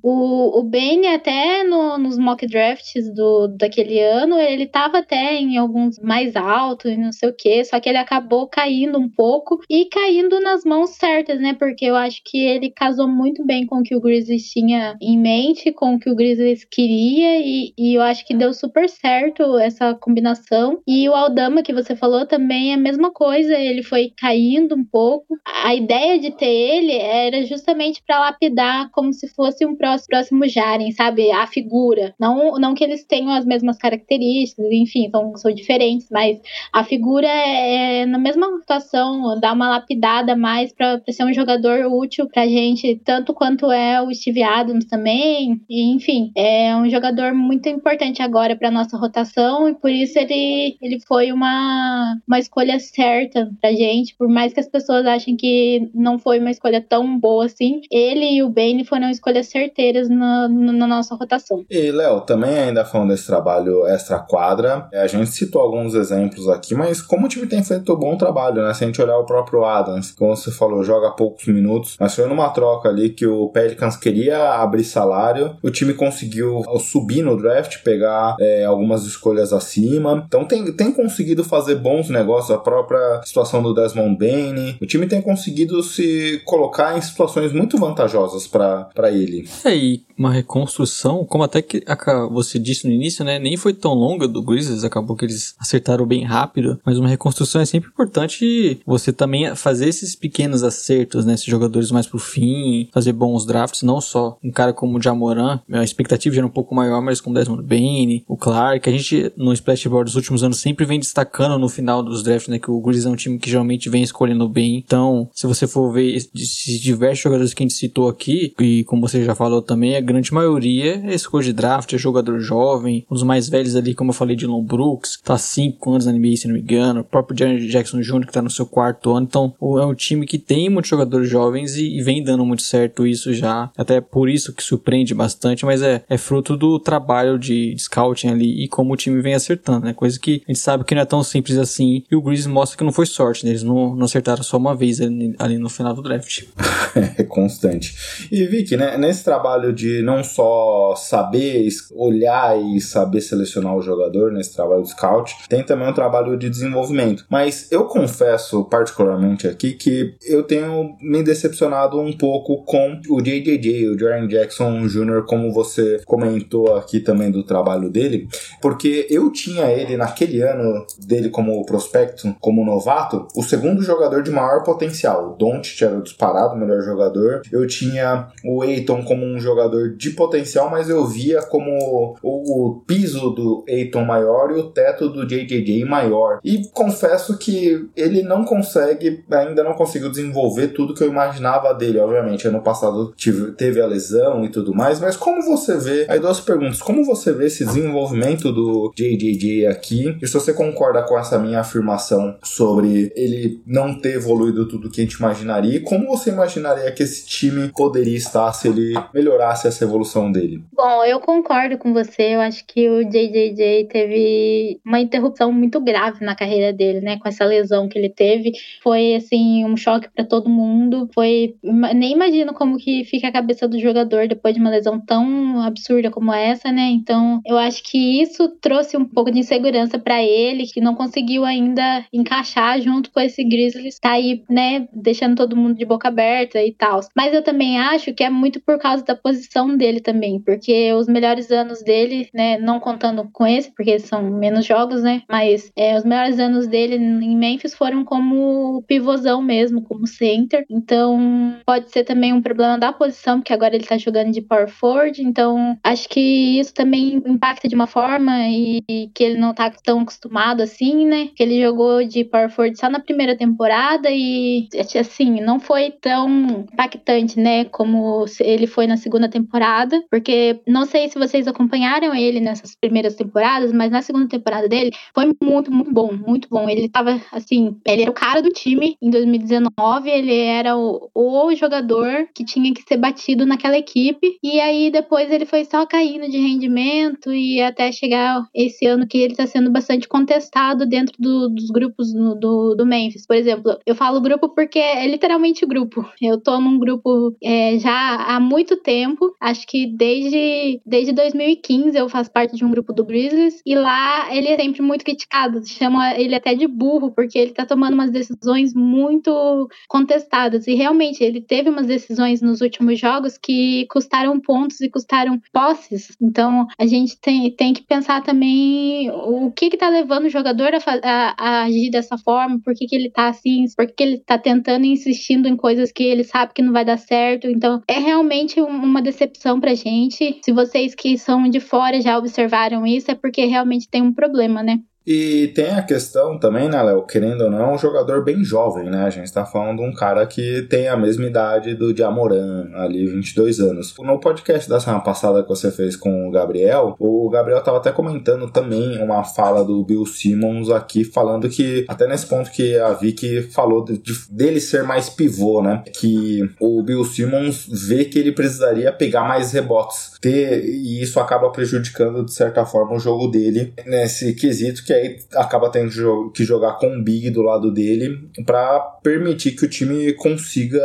O, o Ben, até no, nos mock drafts do, daquele ano, ele estava até em alguns mais altos e não sei o que, só que ele acabou caindo um pouco e caindo nas mãos certas, né? Porque eu acho que ele casou muito bem com o que o Grizzlies tinha em mente, com o que o Grizzlies queria, e, e eu acho que deu super certo essa combinação. E o Aldama, que você falou, também é a mesma coisa, ele foi caindo um pouco. A ideia de ter ele era justamente para lapidar como se fosse um próximo, próximo Jaren, sabe? A figura. Não, não que eles tenham as mesmas características, enfim, são, são diferentes, mas a figura é, é na mesma situação, dá uma lapidada mais para ser um jogador útil pra gente, tanto quanto é o Steve Adams também. E, enfim, é um jogador muito importante agora para nossa rotação e por isso ele, ele foi uma, uma escolha certa pra gente, por mais que as pessoas achem que não foi uma escolha tão boa assim, ele e o Bane foram escolhas certeiras na, na nossa rotação. E, Léo, também ainda falando desse trabalho extra-quadra, a gente citou alguns exemplos aqui, mas como o time tem feito um bom trabalho, né? Se a gente olhar o próprio Adams, como você falou, joga poucos minutos, mas foi numa troca ali que o Pelicans queria abrir salário, o time conseguiu subir no draft, pegar é, algumas escolhas acima, então tem, tem conseguido fazer bons negócios, a própria situação do Desmond Bain, o time tem conseguido se colocar em situações muito vantajosas para ele. É, e uma reconstrução, como até que você disse no início, né, nem foi tão longa do Grizzlies, acabou que eles acertaram bem rápido, mas uma reconstrução é sempre importante você também fazer esses pequenos acertos, né, esses jogadores mais pro fim, fazer bons drafts, não só um cara como o Jamoran, a expectativa já era um pouco maior, mas como Desmond Bain, o Clark, a gente no Splash Board dos últimos anos sempre vem destacando no final dos drafts, né, que o Grizzlies é um time que geralmente vem escolhendo bem, então se você for ver esses diversos jogadores que a gente citou aqui, e como você já falou também, a grande maioria é escolha de draft, é jogador jovem, um dos mais velhos ali, como eu falei, de Lon Brooks, tá 5 anos na NBA, se não me engano, o próprio Jackson Jr., que tá no seu quarto ano, então é um time que tem muitos jogadores jovens e, e vem dando muito certo isso já, até por isso que surpreende bastante, mas é, é fruto do trabalho de, de scouting ali e como o time vem acertando, né, coisa que a gente sabe que não é tão simples assim, e o Grizzlies mostra que não foi sorte, né? eles não, não acertaram só uma vez ali, ali no final do draft. é constante. E Vicky, né, nesse trabalho de não só saber olhar e saber selecionar o jogador, nesse trabalho de scout, tem também um trabalho de desenvolvimento. Mas eu confesso, particularmente aqui, que eu tenho me decepcionado um pouco com o JJJ, o Jaren Jackson Jr., como você comentou aqui também do trabalho dele, porque eu tinha ele naquele ano dele como prospecto, como novato, o segundo jogador de maior potencial. O Doncic era o disparado o melhor jogador. Eu tinha o Eiton como um jogador de potencial, mas eu via como o, o piso do Eiton maior e o teto do JJJ maior. E confesso que ele não consegue, ainda não conseguiu desenvolver tudo que eu imaginava dele. Obviamente, ano passado tive, teve a lesão e tudo mais, mas como você vê, aí duas perguntas, como você vê esse desenvolvimento do JJJ aqui? E se você concorda com essa minha afirmação sobre ele não ter evoluído tudo que a gente imaginaria, e como você imaginaria que esse time poderia estar se ele melhorasse essa evolução dele? Bom, eu concordo com você. Eu acho que o JJJ teve uma interrupção muito grave na carreira dele, né? Com essa lesão que ele teve. Foi, assim, um choque para todo mundo. Foi. Nem imagino como que fica a cabeça do jogador depois de uma lesão tão absurda como essa, né? Então, eu acho que isso trouxe um pouco de insegurança para ele, que não conseguiu ainda encaixar junto com esse Grizzlies, tá aí, né, deixando todo mundo de boca aberta e tal. Mas eu também acho que é muito por causa da posição dele também, porque os melhores anos dele, né, não contando com esse, porque são menos jogos, né, mas é, os melhores anos dele em Memphis foram como pivôzão mesmo, como center. Então, pode ser também um problema da posição, porque agora ele tá jogando de power forward, então acho que isso também impacta de uma forma e, e que ele não tá tão acostumado assim, né? Que ele jogou de power forward só na primeira temporada e assim, não foi tão impactante, né, como ele foi na segunda temporada, porque não sei se vocês acompanharam ele nessas primeiras temporadas, mas na segunda temporada dele foi muito, muito bom, muito bom. Ele tava assim, ele era o cara do time em 2019, ele era o, o jogador que tinha que ser batido naquela equipe, e aí depois ele foi só caindo de rendimento e até chegar esse ano que ele tá sendo bastante contestado dentro do, dos grupos no, do, do Memphis. Por exemplo, eu falo grupo porque é literalmente grupo. Eu tô num grupo é, já há muito tempo, acho que desde, desde 2015 eu faço parte de um grupo do Grizzlies, e lá ele é sempre muito criticado, chama ele até de burro, porque ele tá tomando umas decisões muito contestadas, e realmente ele teve umas decisões nos últimos jogos que custaram pontos e custaram posses, então a gente tem, tem que pensar também o que que tá levando o jogador a, a, a agir dessa forma, por que que ele tá assim, por que, que ele tá tentando e insistindo em coisas que ele sabe que não vai dar certo, então é realmente uma decepção pra gente, se vocês que são de fora já observaram isso, é porque realmente tem um problema, né? E tem a questão também, né, Léo? Querendo ou não, é um jogador bem jovem, né? A gente tá falando de um cara que tem a mesma idade do Diamoran, ali, 22 anos. No podcast da semana passada que você fez com o Gabriel, o Gabriel tava até comentando também uma fala do Bill Simmons aqui, falando que, até nesse ponto que a Vicky falou de, de, dele ser mais pivô, né? Que o Bill Simmons vê que ele precisaria pegar mais rebotes. Ter, e isso acaba prejudicando, de certa forma, o jogo dele nesse quesito que aí acaba tendo que jogar com o Big do lado dele para permitir que o time consiga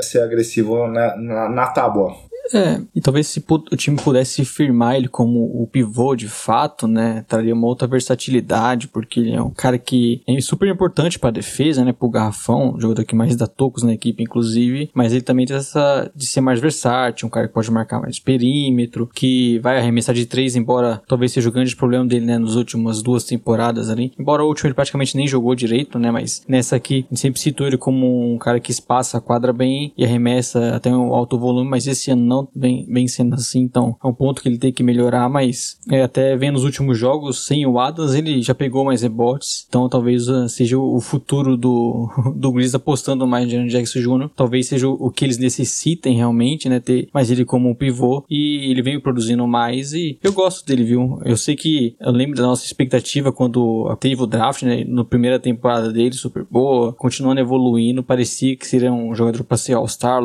ser agressivo na, na, na tábua. É, e talvez se o time pudesse firmar ele como o pivô de fato, né, traria uma outra versatilidade, porque ele é um cara que é super importante para defesa, né, pro garrafão, jogador que mais dá tocos na equipe, inclusive, mas ele também tem essa de ser mais versátil, um cara que pode marcar mais perímetro, que vai arremessar de três, embora talvez seja o grande problema dele, né, nas últimas duas temporadas ali, embora o último ele praticamente nem jogou direito, né, mas nessa aqui, a gente sempre citou ele como um cara que espaça a quadra bem e arremessa até um alto volume, mas esse ano não vem, vem sendo assim, então é um ponto que ele tem que melhorar, mas é, até vendo os últimos jogos, sem o Adams, ele já pegou mais rebotes, então talvez uh, seja o futuro do, do Grizzlies apostando mais em Jackson Jr., talvez seja o, que eles necessitem realmente, né, ter mais ele como um pivô, e ele veio produzindo mais, e eu gosto dele, viu? Eu sei que, eu lembro da nossa expectativa quando teve o draft, né, na primeira temporada dele, super boa, continuando evoluindo, parecia que seria um jogador para ser All-Star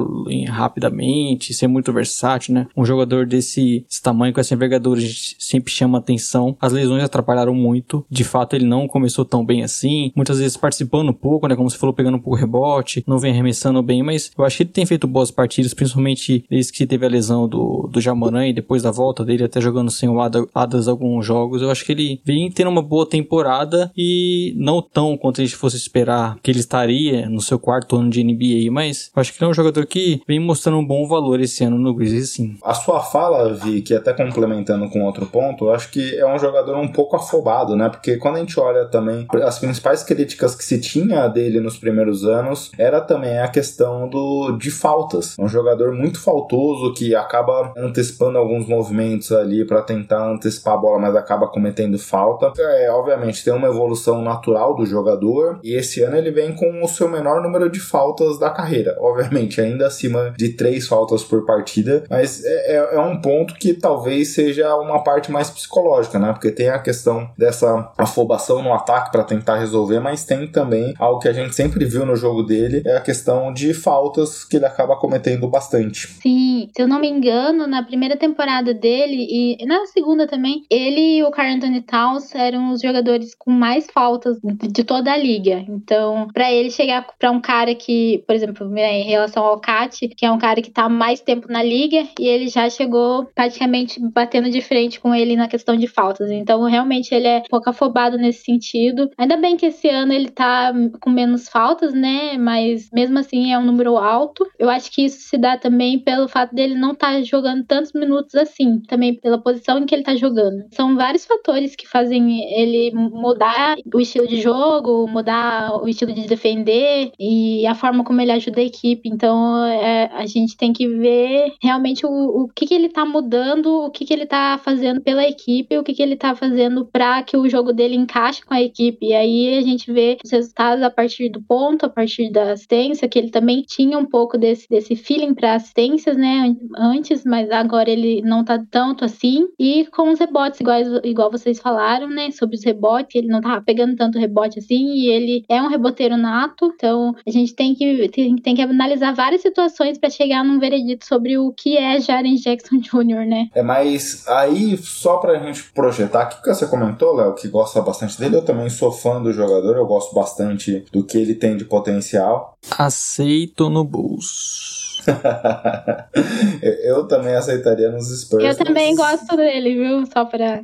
rapidamente, ser muito versátil, né? Um jogador desse, tamanho, com essa envergadura, sempre chama atenção. As lesões atrapalharam muito. De fato, ele não começou tão bem assim. Muitas vezes participando um pouco, né? Como você falou, pegando um pouco rebote, não vem arremessando bem, mas eu acho que ele tem feito boas partidas, principalmente desde que teve a lesão do, do Jamoran e depois da volta dele, até jogando sem o Adas alguns jogos. Eu acho que ele vem tendo uma boa temporada e não tão quanto a gente fosse esperar que ele estaria no seu quarto ano de NBA, mas eu acho que ele é um jogador que vem mostrando um bom valor esse ano no Grizzlies, sim. A sua fala, Vi, que até complementando com outro ponto, eu acho que é um jogador um pouco afobado, né? Porque quando a gente olha também as principais críticas que se tinha dele nos primeiros anos era também a questão do de faltas. Um jogador muito faltoso que acaba antecipando alguns movimentos ali para tentar antecipar a bola, mas acaba cometendo falta. É, obviamente tem uma evolução natural do jogador e esse ano ele vem com o seu menor número de faltas da carreira. Obviamente, ainda acima de três faltas por partida, mas é, é, é um ponto que talvez seja uma parte mais psicológica, né? Porque tem a questão dessa afobação no ataque para tentar resolver, mas tem também algo que a gente sempre viu no jogo dele, é a questão de faltas que ele acaba cometendo bastante. Sim, se eu não me engano, na primeira temporada dele e na segunda também, ele e o Carl Anthony Towns eram os jogadores com mais faltas de toda a liga. Então, para ele chegar para um cara que, por exemplo, em relação ao Cat, que é um cara que tá mais tempo na liga e ele já chegou praticamente batendo de frente com ele na questão de faltas. Então, realmente, ele é pouco afobado nesse sentido. Ainda bem que esse ano ele tá com menos faltas, né? Mas mesmo assim é um número alto. Eu acho que isso se dá também pelo fato dele não estar tá jogando tantos minutos assim, também pela posição em que ele tá jogando. São vários fatores que fazem ele mudar o estilo de jogo, mudar o estilo de defender e a forma como ele ajuda a equipe. Então, é, a gente tem que ver realmente o, o que, que ele tá mudando, o que, que ele tá fazendo pela equipe, o que, que ele tá fazendo para que o jogo dele encaixe com a equipe. E aí a gente vê os resultados a partir do ponto, a partir da assistência, que ele também tinha um pouco desse, desse feeling para assistências, né, antes, mas agora ele não tá tanto assim. E com os rebotes, igual, igual vocês falaram, né, sobre os rebotes, ele não tava pegando tanto rebote assim, e ele é um reboteiro nato, então a gente tem que, tem, tem que analisar várias situações para chegar num veredito sobre o que é Jaren Jackson Jr., né? É, mas aí, só pra gente projetar, o que você comentou, Léo, que gosta bastante dele, eu também sou fã do jogador, eu gosto bastante do que ele tem de potencial. Aceito no bolso. eu também aceitaria nos Spurs. Eu também gosto dele, viu? Só pra.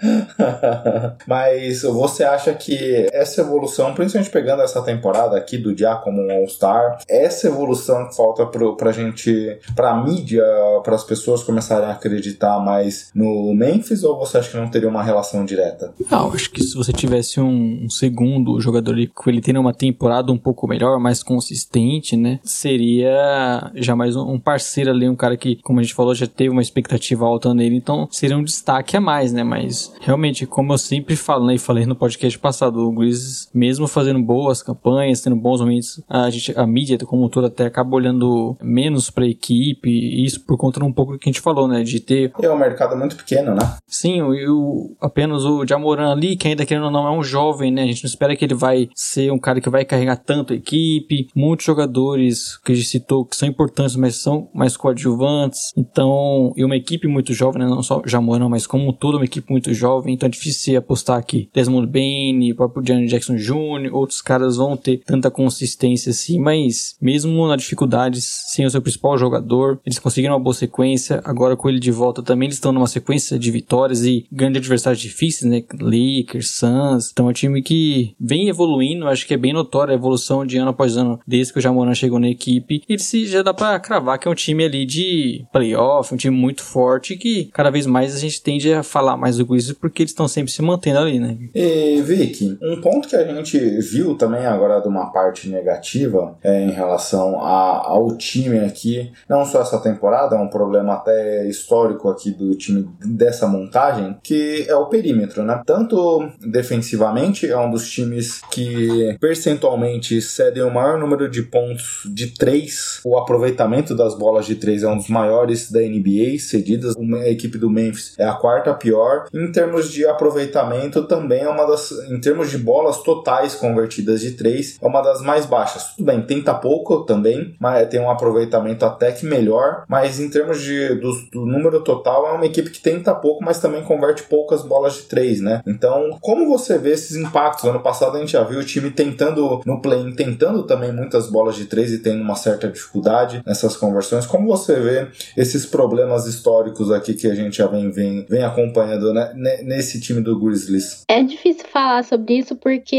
mas você acha que essa evolução, principalmente pegando essa temporada aqui do Dia como um All-Star, essa evolução que falta pro, pra gente, pra mídia, para as pessoas começarem a acreditar mais no Memphis, ou você acha que não teria uma relação direta? Não, acho que se você tivesse um, um segundo jogador ali, com ele tendo uma temporada um pouco melhor, mais consistente, né? Seria já mais um parceiro ali, um cara que, como a gente falou, já teve uma expectativa alta nele, então seria um destaque a mais, né? Mas realmente, como eu sempre falo, né, e falei no podcast passado, o Grizzlies, mesmo fazendo boas campanhas, tendo bons momentos, a gente, a mídia como um todo até acaba olhando menos pra equipe, e isso por conta um pouco do que a gente falou, né? De ter. É um mercado muito pequeno, né? Sim, o, o apenas o Jamoran ali, que ainda querendo ou não é um jovem, né? A gente não espera que ele vai ser um cara que vai carregar tanto a equipe. Muitos jogadores que a gente citou que são importantes, mas são mais coadjuvantes. Então, e uma equipe muito jovem, né? não só Jamoran, mas como todo, uma equipe muito jovem. Então é difícil apostar aqui. Desmond Bain, próprio Johnny Jackson Jr., outros caras vão ter tanta consistência assim, mas mesmo na dificuldades, sem o seu principal jogador, eles conseguiram uma boa sequência. Agora com ele de volta também, eles estão numa sequência de vitórias e grandes adversários difíceis, né? Lakers, Suns. Então é um time que vem evoluindo, acho que é bem notória a evolução de ano após ano desde que o Jamoran chegou na equipe. Ele se já dá para cravar que é um time ali de playoff, um time muito forte que cada vez mais a gente tende a falar mais do Grizzlies porque eles estão sempre se mantendo ali, né? E Vic, um ponto que a gente viu também agora de uma parte negativa é, em relação a, ao time aqui, não só essa temporada, é um problema até histórico aqui do time dessa montagem, que é o perímetro, né? Tanto defensivamente, é um dos times que percentualmente cedem o maior número de pontos de três, o aproveitamento das bolas de três é um dos maiores da NBA cedidas. A equipe do Memphis é a quarta pior. Em termos de aproveitamento, também é uma das. Em termos de bolas totais convertidas de três, é uma das mais baixas. Tudo bem, tenta pouco também, mas tem um aproveitamento até que melhor. Mas em termos de, do, do número total, é uma equipe que tenta pouco, mas também converte poucas bolas de três, né? Então, como você vê esses impactos? Ano passado a gente já viu o time tentando no play, tentando também muitas bolas de três e tendo uma certa dificuldade nessas conversões. Como você vê esses problemas históricos aqui que a gente já vem, vem, vem acompanhando né, nesse time do Grizzlies? É difícil falar sobre isso porque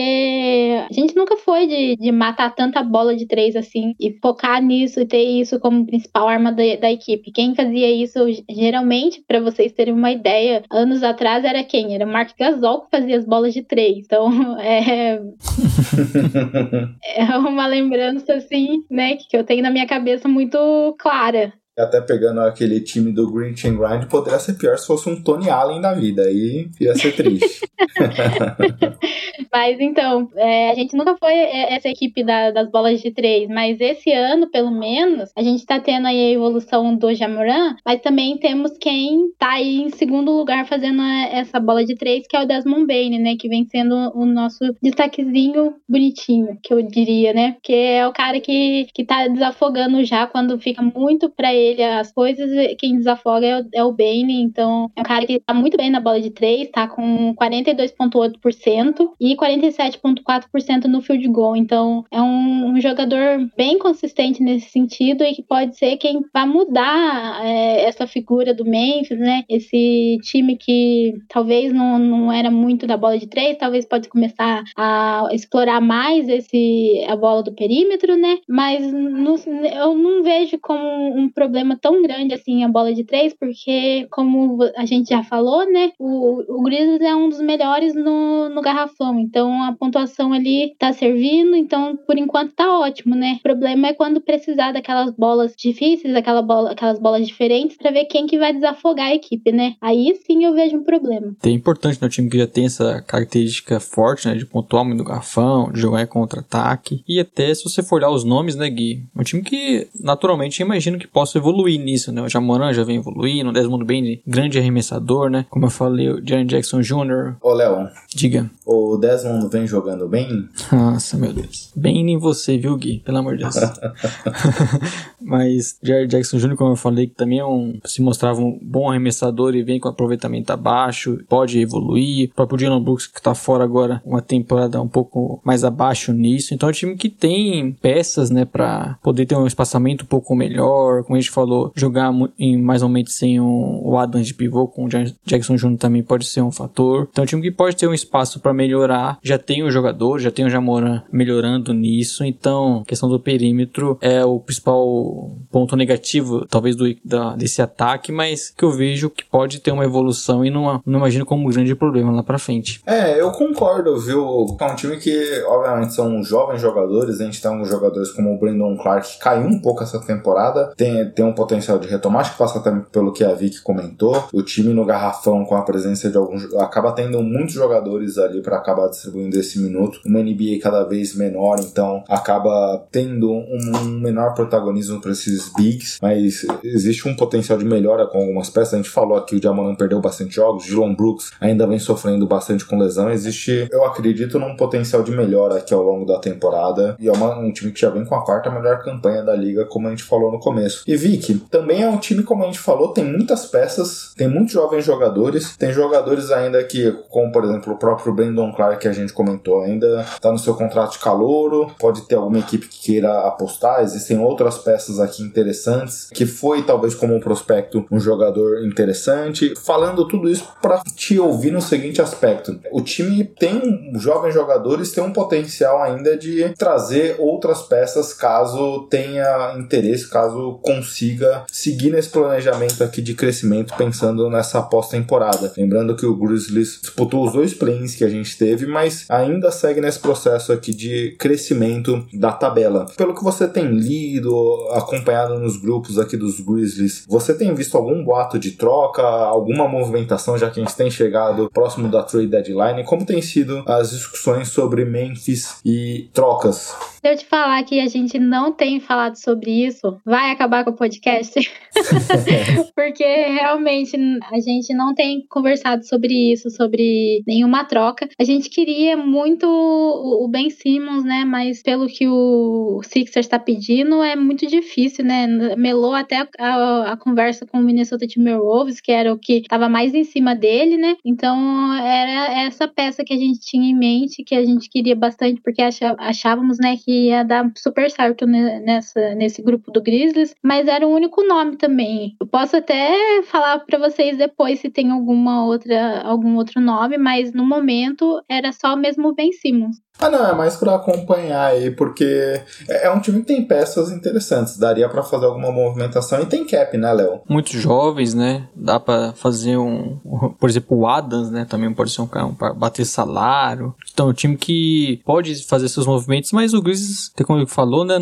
a gente nunca foi de, de matar tanta bola de três assim e focar nisso e ter isso como principal arma da, da equipe. Quem fazia isso geralmente, para vocês terem uma ideia, anos atrás era quem? Era o Mark Gasol que fazia as bolas de três. Então é. é uma lembrança assim, né, que eu tenho na minha cabeça muito clara até pegando aquele time do Green Chain Grind, poderia ser pior se fosse um Tony Allen da vida. Aí ia ser triste. mas então, é, a gente nunca foi essa equipe da, das bolas de três, mas esse ano, pelo menos, a gente tá tendo aí a evolução do Jamoran, mas também temos quem tá aí em segundo lugar fazendo essa bola de três, que é o Desmond Bain, né? Que vem sendo o nosso destaquezinho bonitinho, que eu diria, né? Porque é o cara que, que tá desafogando já quando fica muito pra ele ele as coisas, quem desafoga é o, é o Bane. Então, é um cara que tá muito bem na bola de três, tá com 42,8% e 47,4% no field goal. Então, é um, um, jogador bem consistente nesse sentido e que pode ser quem vai mudar é, essa figura do Memphis, né? Esse time que talvez não, não era muito da bola de três, talvez pode começar a explorar mais esse a bola do perímetro, né? Mas no, eu não vejo como um problema tão grande assim a bola de três, porque como a gente já falou, né? O, o Grizzlies é um dos melhores no, no garrafão, então a pontuação ali tá servindo, então por enquanto tá ótimo, né? O problema é quando precisar daquelas bolas difíceis, aquela bola, aquelas bolas diferentes, para ver quem que vai desafogar a equipe, né? Aí sim eu vejo um problema. É importante no time que já tem essa característica forte, né? De pontuar muito no garrafão, de jogar contra-ataque. E até se você for olhar os nomes, né, Gui? Um time que naturalmente imagino que possa evoluir nisso, né? O Jamoran já vem evoluindo, o Desmond Bain, grande arremessador, né? Como eu falei, o Jaren Jackson Jr. Ô, Léo. Diga. O Desmond vem jogando bem? Nossa, meu Deus. Bem em você, viu, Gui? Pelo amor de Deus. Mas Jared Jackson Jr., como eu falei, que também é um, se mostrava um bom arremessador e vem com aproveitamento abaixo, pode evoluir. O próprio Dylan Brooks, que tá fora agora, uma temporada um pouco mais abaixo nisso. Então é um time que tem peças, né, para poder ter um espaçamento um pouco melhor. Como a gente falou, jogar em mais momentos sem um, o Adams de pivô com o Jackson Jr. também pode ser um fator. Então é um time que pode ter um espaço para melhorar. Já tem o jogador, já tem o Jamoran melhorando nisso. Então, questão do perímetro é o principal ponto negativo, talvez, do, da, desse ataque, mas que eu vejo que pode ter uma evolução e não, não imagino como um grande problema lá pra frente. É, eu concordo, viu? É um time que, obviamente, são jovens jogadores. A gente tem alguns jogadores como o Brandon Clark, que caiu um pouco essa temporada, tem, tem um potencial de retomar, acho que passa até pelo que a Vicky comentou. O time no garrafão, com a presença de alguns. acaba tendo muitos jogadores ali para acabar distribuindo esse minuto. Uma NBA cada vez menor, então acaba tendo um menor protagonismo para esses bigs, mas existe um potencial de melhora com algumas peças. A gente falou aqui o Jamoran perdeu bastante jogos, Dylan Brooks ainda vem sofrendo bastante com lesão. Existe, eu acredito, num potencial de melhora aqui ao longo da temporada e é uma, um time que já vem com a quarta melhor campanha da liga, como a gente falou no começo. E Também é um time, como a gente falou, tem muitas peças, tem muitos jovens jogadores, tem jogadores ainda que, como por exemplo o próprio Brandon Clark que a gente comentou, ainda está no seu contrato de calouro, pode ter alguma equipe que queira apostar, existem outras peças aqui interessantes, que foi talvez como um prospecto um jogador interessante. Falando tudo isso para te ouvir no seguinte aspecto: o time tem jovens jogadores, tem um potencial ainda de trazer outras peças caso tenha interesse, caso consiga seguir nesse planejamento aqui de crescimento, pensando nessa pós-temporada. Lembrando que o Grizzlies disputou os dois plays que a gente teve, mas ainda segue nesse processo aqui de crescimento da tabela. Pelo que você tem lido, acompanhado nos grupos aqui dos Grizzlies, você tem visto algum boato de troca, alguma movimentação, já que a gente tem chegado próximo da trade deadline? Como tem sido as discussões sobre Memphis e trocas? Se eu te falar que a gente não tem falado sobre isso, vai acabar com o? Porque realmente a gente não tem conversado sobre isso, sobre nenhuma troca. A gente queria muito o Ben Simmons, né? Mas pelo que o Sixers está pedindo, é muito difícil, né? Melou até a, a conversa com o Minnesota Timberwolves, que era o que estava mais em cima dele, né? Então era essa peça que a gente tinha em mente, que a gente queria bastante, porque achávamos, né, que ia dar super certo nessa, nesse grupo do Grizzlies, mas era o único nome também. Eu posso até falar para vocês depois se tem alguma outra, algum outro nome, mas no momento era só mesmo Ben Simmons. Ah, não, é mais para acompanhar aí, porque é, é um time que tem peças interessantes. Daria para fazer alguma movimentação e tem cap, né, Léo? Muitos jovens, né? Dá para fazer um. Por exemplo, o Adams, né? Também pode ser um cara para bater salário. Então, é um time que pode fazer seus movimentos, mas o Grizzlies, como ele falou, né?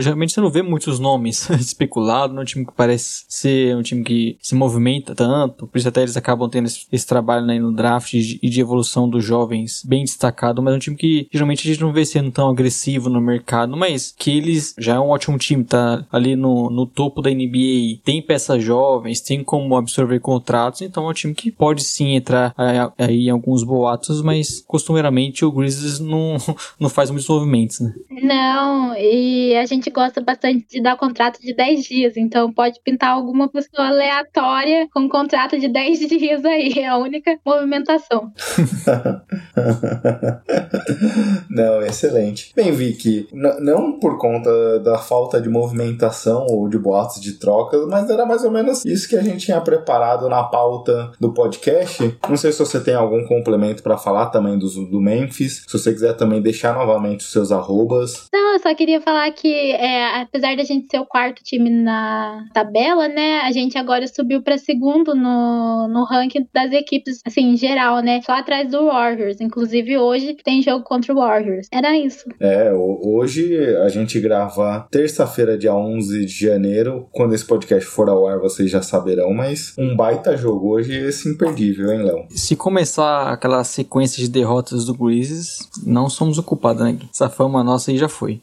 Geralmente você não vê muitos nomes especulados. É um time que parece ser um time que se movimenta tanto. Por isso, até eles acabam tendo esse, esse trabalho né, no draft e de, de evolução dos jovens bem destacado, mas é um time que geralmente a gente não vê sendo tão agressivo no mercado, mas que eles já é um ótimo time, tá ali no, no topo da NBA, tem peças jovens, tem como absorver contratos, então é um time que pode sim entrar aí em alguns boatos, mas costumeiramente o Grizzlies não, não faz muitos movimentos, né? Não, e a gente gosta bastante de dar contrato de 10 dias, então pode pintar alguma pessoa aleatória com um contrato de 10 dias aí, é a única movimentação. não, excelente. Bem, Vicky, não por conta da falta de movimentação ou de boatos de trocas, mas era mais ou menos isso que a gente tinha preparado na pauta do podcast. Não sei se você tem algum complemento para falar também do, do Memphis, se você quiser também deixar novamente os seus arrobas. Não, eu só queria falar que, é, apesar da gente ser o quarto time na tabela, né, a gente agora subiu para segundo no, no ranking das equipes, assim, em geral, né, só atrás do Warriors. Inclusive, hoje tem jogo contra o Warriors. Era isso. É, hoje a gente grava terça-feira, dia 11 de janeiro. Quando esse podcast for ao ar, vocês já saberão, mas um baita jogo hoje esse imperdível, hein, Léo? Se começar aquela sequência de derrotas do Grizzlies, não somos o culpado, né? Essa fama nossa aí já foi.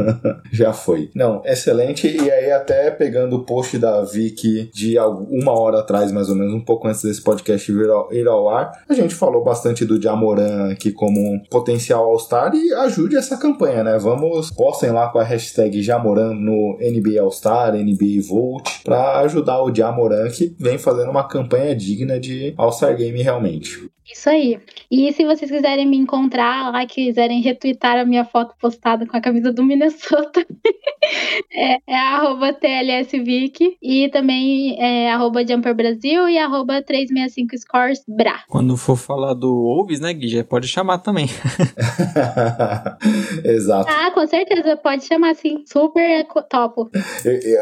já foi. Não, excelente. E aí, até pegando o post da Vicky de uma hora atrás, mais ou menos, um pouco antes desse podcast ir ao, ir ao ar, a gente falou bastante do Jamoran aqui como um potencial All-Star e ajude essa campanha, né? Vamos, postem lá com a hashtag Jamoran no NBA All-Star, NBA Vote, para ajudar o Jamoran que vem fazendo uma campanha digna de All-Star Game realmente. Isso aí. E se vocês quiserem me encontrar lá, quiserem retweetar a minha foto postada com a camisa do Minnesota, é, é arroba TLSVic e também é arroba Jumper Brasil e arroba 365scoresbra. Quando for falar do Wolves, né, Gui, já pode chamar também. Exato. Ah, com certeza, pode chamar sim. Super topo.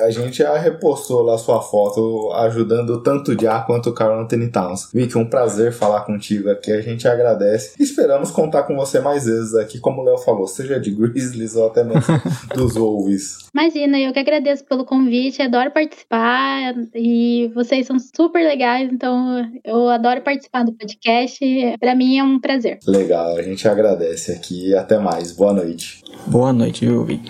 a gente já repostou lá sua foto ajudando tanto o Já quanto o Carl Anthony Towns. Vic, um prazer falar contigo contigo aqui. A gente agradece. Esperamos contar com você mais vezes aqui, como o Léo falou, seja de Grizzlies ou até mesmo dos Wolves. Imagina, eu que agradeço pelo convite, adoro participar e vocês são super legais, então eu adoro participar do podcast. Para mim é um prazer. Legal, a gente agradece aqui e até mais. Boa noite. Boa noite, viu, Vic?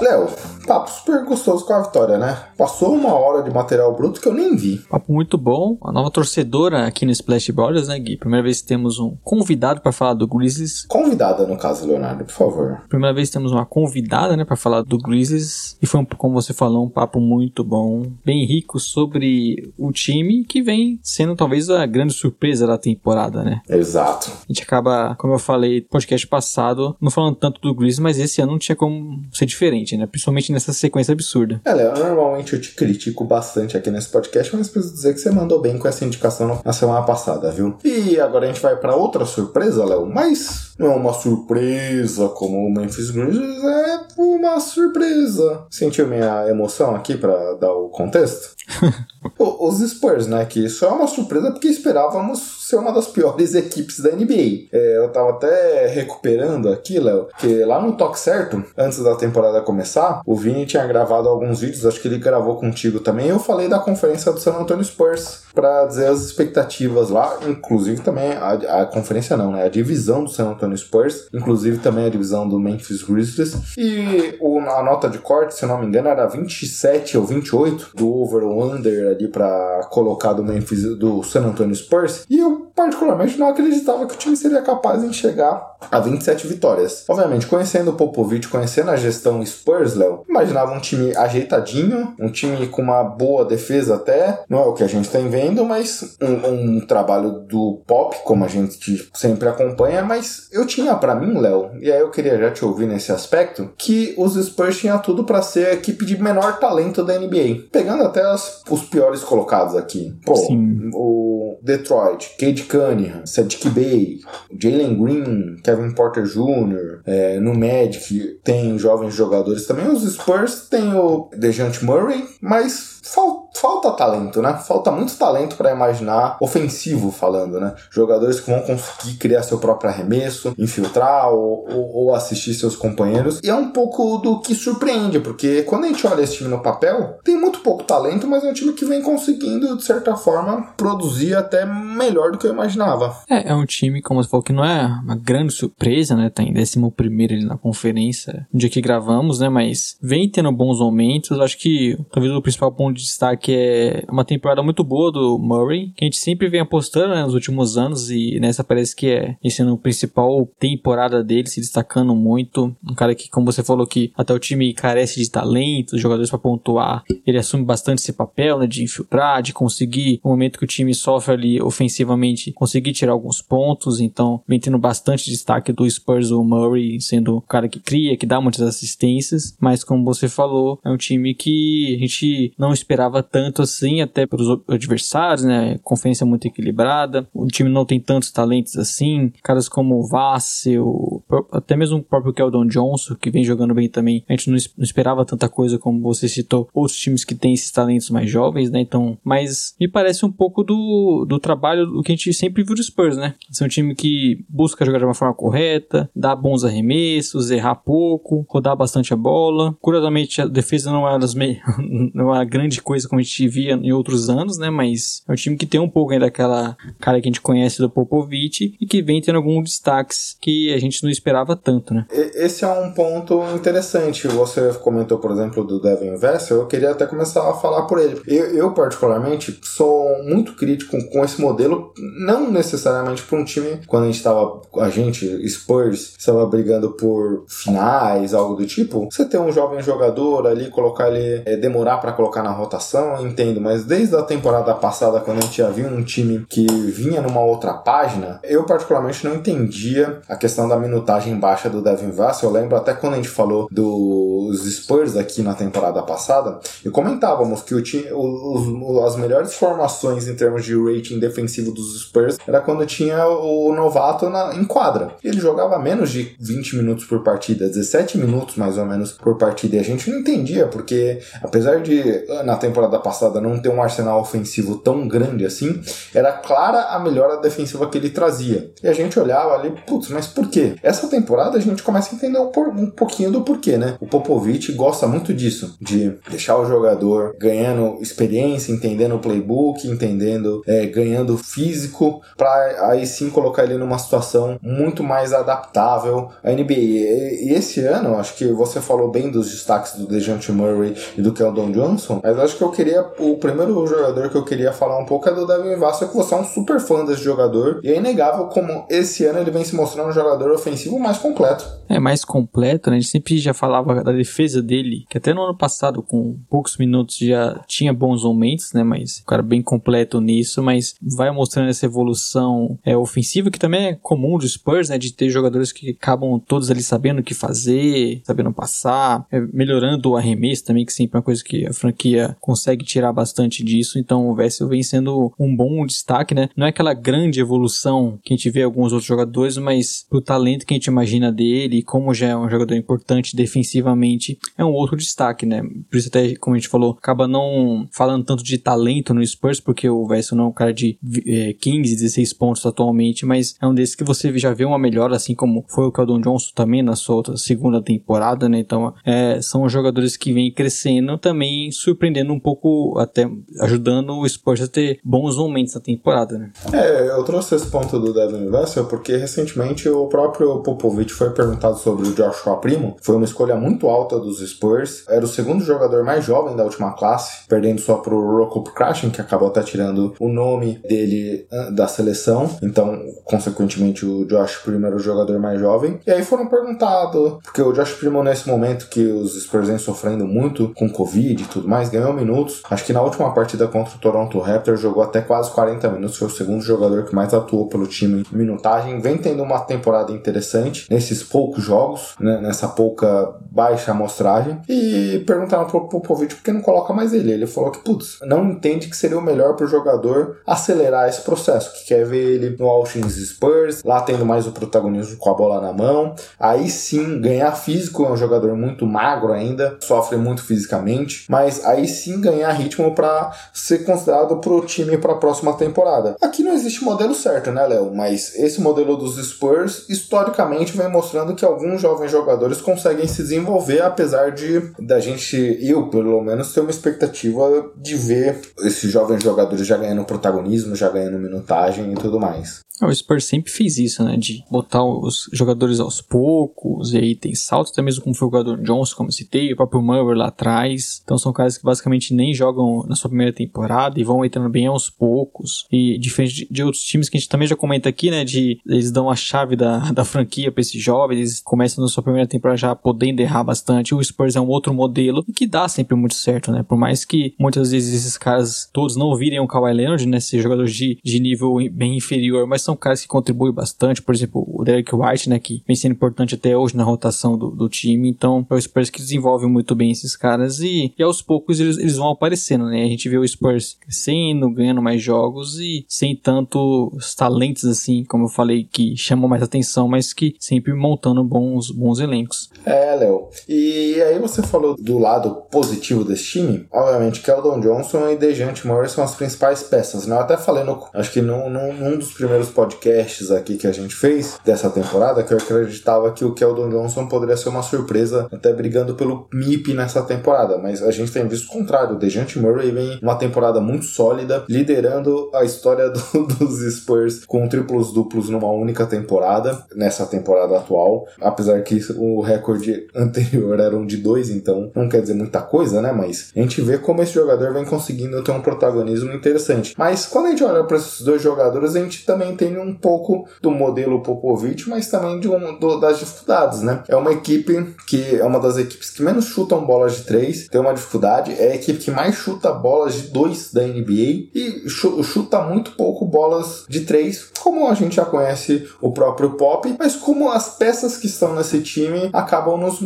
Léo, papo super gostoso com a vitória, né? Passou uma hora de material bruto que eu nem vi. Papo muito bom. A nova torcedora aqui no Splash Brothers, né, Gui? Primeira vez que temos um convidado para falar do Grizzlies. Convidada, no caso, Leonardo, por favor. Primeira vez que temos uma convidada, né, para falar do Grizzlies. E foi, um, como você falou, um papo muito bom, bem rico sobre o time que vem sendo talvez a grande surpresa da temporada, né? Exato. A gente acaba, como eu falei no podcast passado, não falando tanto do Grizzlies, mas esse ano não tinha como ser diferente, né? Principalmente nessa sequência absurda. É, Léo, normalmente eu te critico bastante aqui nesse podcast, mas preciso dizer que você mandou bem com essa indicação na semana passada, viu? E agora a gente vai para outra surpresa, Léo, mas não é uma surpresa como o Memphis Grizzlies, é uma surpresa. Sentiu minha emoção aqui para dar o contexto? Os Spurs, né? Que isso é uma surpresa porque esperávamos ser uma das piores equipes da NBA. É, eu tava até recuperando aqui, Léo, que lá no Toque Certo, antes da temporada começar, o Vini tinha gravado alguns vídeos, acho que ele gravou contigo também. Eu falei da conferência do San Antonio Spurs para dizer as expectativas lá, inclusive também a, a, conferência não, né? A divisão do San Antonio Spurs, inclusive também a divisão do Memphis Grizzlies. E o, a nota de corte, se não me engano, era 27 ou 28 do over ou under ali para colocar do Memphis do San Antonio Spurs. E eu particularmente não acreditava que o time seria capaz de chegar a 27 vitórias. Obviamente, conhecendo o Popovich, conhecendo a gestão Spurs, Léo, imaginava um time ajeitadinho, um time com uma boa defesa até, não é o que a gente tem vendo, mas um, um trabalho do Pop, como a gente sempre acompanha, mas eu tinha para mim, Léo, e aí eu queria já te ouvir nesse aspecto, que os Spurs tinham tudo para ser a equipe de menor talento da NBA. Pegando até as, os piores colocados aqui. Pô, Sim. o Detroit, Cade Cunningham, Sadiq Bey, Jalen Green, Kevin Porter Jr., é, no Magic tem jovens jogadores também. Os Spurs tem o Dejante Murray, mas falta talento, né? Falta muito talento para imaginar ofensivo falando, né? Jogadores que vão conseguir criar seu próprio arremesso, infiltrar ou, ou, ou assistir seus companheiros. E é um pouco do que surpreende, porque quando a gente olha esse time no papel, tem muito pouco talento, mas é um time que vem conseguindo, de certa forma, produzir até melhor do que eu imaginava. É, é um time, como você falou, que não é uma grande surpresa, né? Tá em 11 ali na conferência, no dia que gravamos, né? Mas vem tendo bons momentos. Acho que talvez o principal ponto de destaque é uma temporada muito boa do Murray, que a gente sempre vem apostando né, nos últimos anos, e nessa parece que é esse ano principal temporada dele, se destacando muito. Um cara que, como você falou, que até o time carece de talento, jogadores para pontuar, ele assume bastante esse papel, né? De infiltrar, de conseguir, no momento que o time sofre ali ofensivamente, conseguir tirar alguns pontos. Então, vem tendo bastante destaque do Spurs, o Murray, sendo o cara que cria, que dá muitas assistências. Mas, como você falou, é um time que a gente não esperava tanto assim, até pelos adversários, né? Conferência muito equilibrada. O time não tem tantos talentos assim. Caras como o Vassel, até mesmo o próprio Keldon Johnson, que vem jogando bem também. A gente não esperava tanta coisa como você citou. Outros times que têm esses talentos mais jovens, né? Então, mas me parece um pouco do, do trabalho do que a gente sempre viu do Spurs, né? Ser um time que busca jogar de uma forma correta, dar bons arremessos, errar pouco, rodar bastante a bola. Curiosamente, a defesa não é, das me... não é uma grande coisa como a gente via em outros anos, né? Mas é um time que tem um pouco ainda daquela cara que a gente conhece do Popovich e que vem tendo alguns destaques que a gente não esperava tanto, né? Esse é um ponto interessante. Você comentou, por exemplo, do Devin Vessel. Eu queria até começar a falar por ele. Eu, eu particularmente, sou muito crítico com esse modelo, não necessariamente para um time, quando a gente estava, a gente, Spurs, estava brigando por finais, algo do tipo. Você ter um jovem jogador ali, colocar ele, é, demorar para colocar na rotação, entendo, mas desde a temporada passada, quando a gente já viu um time que vinha numa outra página, eu particularmente não entendia a questão da minutagem baixa do Devin Vassell. Eu lembro até quando a gente falou dos Spurs aqui na temporada passada, e comentávamos que o time, os, as melhores formações em termos de rating defensivo dos Spurs era quando tinha o novato na, em quadra. Ele jogava menos de 20 minutos por partida, 17 minutos mais ou menos por partida, e a gente não entendia, porque apesar de na temporada passada não ter um arsenal ofensivo tão grande assim, era clara a melhora defensiva que ele trazia. E a gente olhava ali, putz, mas por quê? Essa temporada a gente começa a entender um, pouquinho do porquê, né? O Popovich gosta muito disso, de deixar o jogador ganhando experiência, entendendo o playbook, entendendo, é, ganhando físico, para aí sim colocar ele numa situação muito mais adaptável à NBA. E, esse ano, acho que você falou bem dos destaques do DeJounte Murray e do Keldon Johnson, mas acho que eu queria, o primeiro jogador que eu queria falar um pouco é do Devin Vassell, que você é um super fã desse jogador, e é inegável como esse ano ele vem se mostrando um jogador ofensivo mais completo. É, mais completo, né? A gente sempre já falava da defesa dele, que até no ano passado, com poucos minutos, já tinha bons momentos, né? Mas o cara bem completo nisso, mas vai mostrando essa evolução é, ofensiva, que também é comum do Spurs, né? De ter jogadores que acabam todos ali sabendo o que fazer, sabendo passar, é, melhorando o arremesso também, que sempre é uma coisa que a franquia consegue tirar bastante disso. Então o Vessel vem sendo um bom destaque, né? Não é aquela grande evolução que a gente vê alguns outros jogadores, mas pro talento que a gente imagina dele, como já é um jogador importante defensivamente, é um outro destaque, né? Por isso até, como a gente falou, acaba não falando tanto de talento no Spurs, porque o Vessel não é um cara de é, 15, 16 pontos atualmente, mas é um desses que você já vê uma melhora, assim como foi o Keldon Johnson também na sua segunda temporada, né? Então, é, são jogadores que vêm crescendo, também surpreendendo um pouco, até ajudando o Spurs a ter bons momentos na temporada, né? É, eu trouxe esse ponto do Devin Vessel porque recentemente o próprio Popovich foi perguntado sobre o Joshua Primo. Foi uma escolha muito alta dos Spurs. Era o segundo jogador mais jovem da última classe, perdendo só pro Rokop Krashen, que acabou até tirando o nome dele ah, da seleção. Então, consequentemente, o Josh Primo era o jogador mais jovem. E aí foram perguntados, porque o Josh Primo, nesse momento que os Spurs vêm sofrendo muito com Covid e tudo mais, ganhou minutos. Acho que na última partida contra o Toronto Raptors jogou até quase 40 minutos. Foi o segundo jogador que mais atuou pelo time em minutagem. Vem tendo uma temporada interessante nesses poucos jogos, né, nessa pouca baixa amostragem. E perguntaram pro Popovich por que não coloca mais ele. Ele falou que, putz, não entende que seria o melhor pro jogador acelerar esse processo, que quer ver ele no Washington Spurs, lá tendo mais o protagonismo com a bola na mão. Aí sim, ganhar físico, é um jogador muito magro ainda, sofre muito fisicamente, mas aí sim ganhar ganhar ritmo para ser considerado pro time para a próxima temporada. Aqui não existe modelo certo, né, Léo? Mas esse modelo dos Spurs historicamente vem mostrando que alguns jovens jogadores conseguem se desenvolver, apesar de da gente, eu pelo menos, ter uma expectativa de ver esses jovens jogadores já ganhando protagonismo, já ganhando minutagem e tudo mais. O Spurs sempre fez isso, né? De botar os jogadores aos poucos, e aí tem saltos, até mesmo foi o jogador Johnson, como citei, o próprio Murray lá atrás. Então são caras que basicamente nem jogam na sua primeira temporada e vão entrando bem aos poucos. E diferente de, de outros times que a gente também já comenta aqui, né? De eles dão a chave da, da franquia para esses jovens, eles começam na sua primeira temporada já podendo errar bastante. O Spurs é um outro modelo que dá sempre muito certo, né? Por mais que muitas vezes esses caras todos não virem um Kawhi Leonard, né? Ser jogadores de, de nível bem inferior, mas são caras que contribuem bastante. Por exemplo, o Derek White, né, que vem sendo importante até hoje na rotação do, do time. Então, é o Spurs que desenvolve muito bem esses caras e, e aos poucos eles, eles vão aparecendo, né? A gente vê o Spurs crescendo, ganhando mais jogos e sem tantos talentos assim, como eu falei, que chamam mais atenção, mas que sempre montando bons, bons elencos. É, Léo. E aí você falou do lado positivo desse time. Obviamente, Keldon Johnson e Dejante Morris são as principais peças, né? Eu até falei no, acho que num, num dos primeiros podcasts aqui que a gente fez dessa temporada, que eu acreditava que o Keldon Johnson poderia ser uma surpresa, até brigando pelo MIP nessa temporada. Mas a gente tem visto contrário. O Dejante Murray vem uma temporada muito sólida, liderando a história do, dos Spurs com triplos duplos numa única temporada, nessa temporada atual. Apesar que o recorde anterior era um de dois, então não quer dizer muita coisa, né? Mas a gente vê como esse jogador vem conseguindo ter um protagonismo interessante. Mas quando a gente olha para esses dois jogadores, a gente também tem um pouco do modelo Popovich, mas também de um, do, das dificuldades, né? É uma equipe que é uma das equipes que menos chutam bolas de três, tem uma dificuldade, é a equipe que mais chuta bolas de dois da NBA e chuta muito pouco bolas de três, como a gente já conhece o próprio Pop, mas como as peças que estão nesse time acabam nos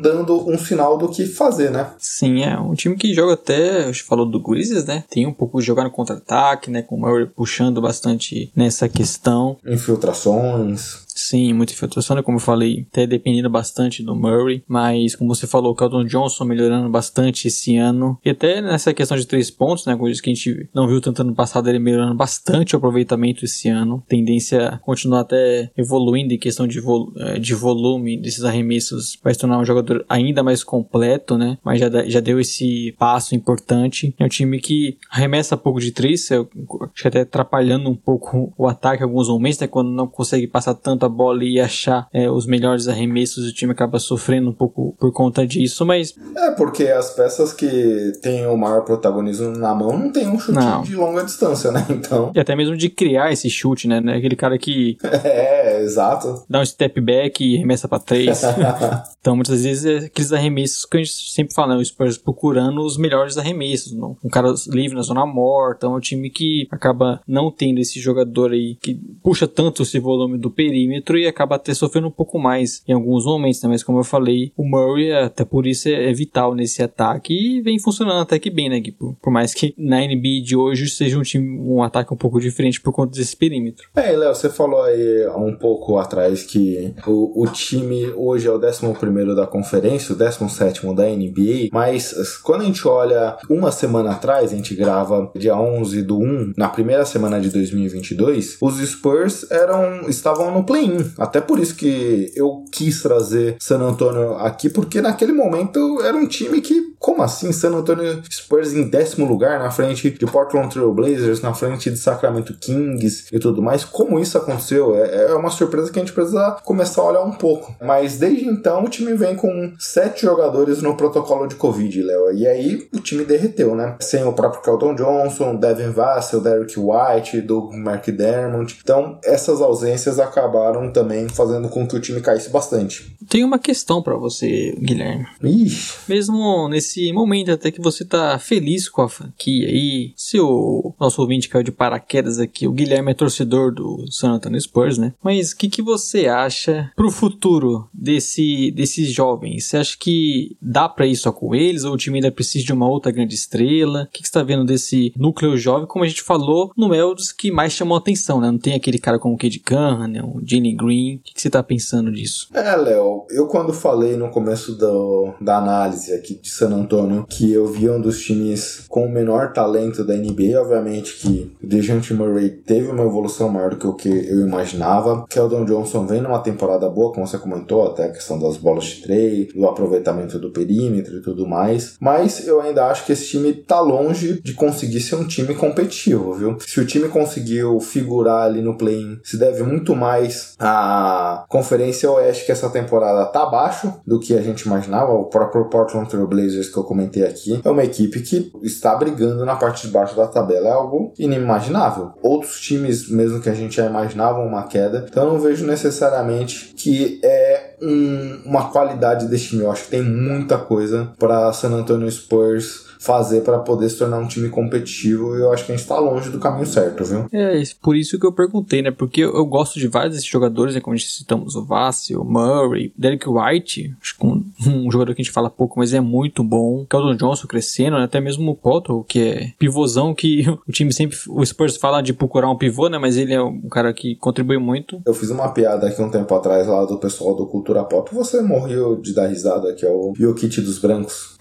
dando um sinal do que fazer, né? Sim, é um time que joga até, a gente falou do Grizzlies, né? Tem um pouco de jogar no contra-ataque, né? Com o Murray puxando bastante nessa questão. Infiltrações. Sim, muita infiltração, né? Como eu falei, até dependendo bastante do Murray. Mas, como você falou, o Keldon Johnson melhorando bastante esse ano. E até nessa questão de três pontos, né? Coisa que a gente não viu tanto ano passado, ele melhorando bastante o aproveitamento esse ano. Tendência a continuar até evoluindo em questão de, vo eh, de volume desses arremessos para se tornar um jogador ainda mais completo, né? Mas já, já deu esse passo importante. É um time que arremessa pouco de três, acho que até atrapalhando um pouco o ataque em alguns momentos, né? Quando não consegue passar tanto a bola e achar é, os melhores arremessos, o time acaba sofrendo um pouco por conta disso, mas. É, porque as peças que têm o maior protagonismo na mão não tem um chute não. de longa distância, né? Então. E até mesmo de criar esse chute, né? Aquele cara que. é, exato. Dá um step back e arremessa pra três. então, muitas vezes é aqueles arremessos que a gente sempre fala, né? O Spurs procurando os melhores arremessos. Não? Um cara livre na zona morta, é um time que acaba não tendo esse jogador aí que puxa tanto esse volume do perímetro perímetro e acaba até sofrendo um pouco mais em alguns momentos, né? Mas como eu falei, o Murray, até por isso, é, vital nesse ataque e vem funcionando até que bem, né, Gui? Por, por mais que na NBA de hoje seja um time, um ataque um pouco diferente por conta desse perímetro. É, Léo, você falou aí um pouco atrás que o, o time hoje é o 11 da conferência, o 17 da NBA, mas quando a gente olha uma semana atrás, a gente grava dia 11 do 1, na primeira semana de 2022, os Spurs eram, estavam no play-in até por isso que eu quis trazer San Antonio aqui, porque naquele momento era um time que, como assim, San Antonio Spurs em décimo lugar, na frente de Portland Trail Blazers, na frente de Sacramento Kings e tudo mais. Como isso aconteceu? É, é uma surpresa que a gente precisa começar a olhar um pouco. Mas desde então o time vem com sete jogadores no protocolo de Covid, Léo. E aí o time derreteu, né? Sem o próprio Keldon Johnson, Devin Vassell, Derek White, Doug McDermott. Então essas ausências acabaram também fazendo com que o time caísse bastante. Tem uma questão para você, Guilherme. Ixi. Mesmo nesse momento até que você tá feliz com a franquia aí, se o nosso ouvinte caiu de paraquedas aqui, o Guilherme é torcedor do San Antonio Spurs, né? Mas o que, que você acha pro futuro desse, desses jovens? Você acha que dá para ir só com eles ou o time ainda precisa de uma outra grande estrela? O que, que você tá vendo desse núcleo jovem? Como a gente falou, no Meldos que mais chamou atenção, né? Não tem aquele cara como o Cade Cunningham, o Gene Danny Green. O que, que você tá pensando disso? É, Léo, eu quando falei no começo do, da análise aqui de San Antonio que eu via um dos times com o menor talento da NBA, obviamente que o DeJounte Murray teve uma evolução maior do que o que eu imaginava. Keldon Johnson vem numa temporada boa, como você comentou, até a questão das bolas de três, do aproveitamento do perímetro e tudo mais. Mas eu ainda acho que esse time tá longe de conseguir ser um time competitivo, viu? Se o time conseguiu figurar ali no play-in, se deve muito mais à Conferência Oeste que essa temporada tá abaixo do que a gente imaginava. O próprio Portland Trail Blazers que eu comentei aqui é uma equipe que está brigando na parte de baixo da tabela, é algo inimaginável. Outros times, mesmo que a gente já imaginava uma queda, então eu não vejo necessariamente que é um, uma qualidade desse time. Eu acho que tem muita coisa para San Antonio Spurs fazer para poder se tornar um time competitivo e eu acho que a gente tá longe do caminho certo, viu? É, por isso que eu perguntei, né? Porque eu, eu gosto de vários desses jogadores, né? Como a gente citamos, o Vassi, o Murray, Derek White, acho que um, um, jogador que a gente fala pouco, mas é muito bom. Keldon Johnson crescendo, né? até mesmo o Potter, que é pivôzão, que o time sempre, o Spurs fala de procurar um pivô, né? Mas ele é um cara que contribui muito. Eu fiz uma piada aqui um tempo atrás lá do pessoal do Cultura Pop, você morreu de dar risada, que é o Jokic dos brancos.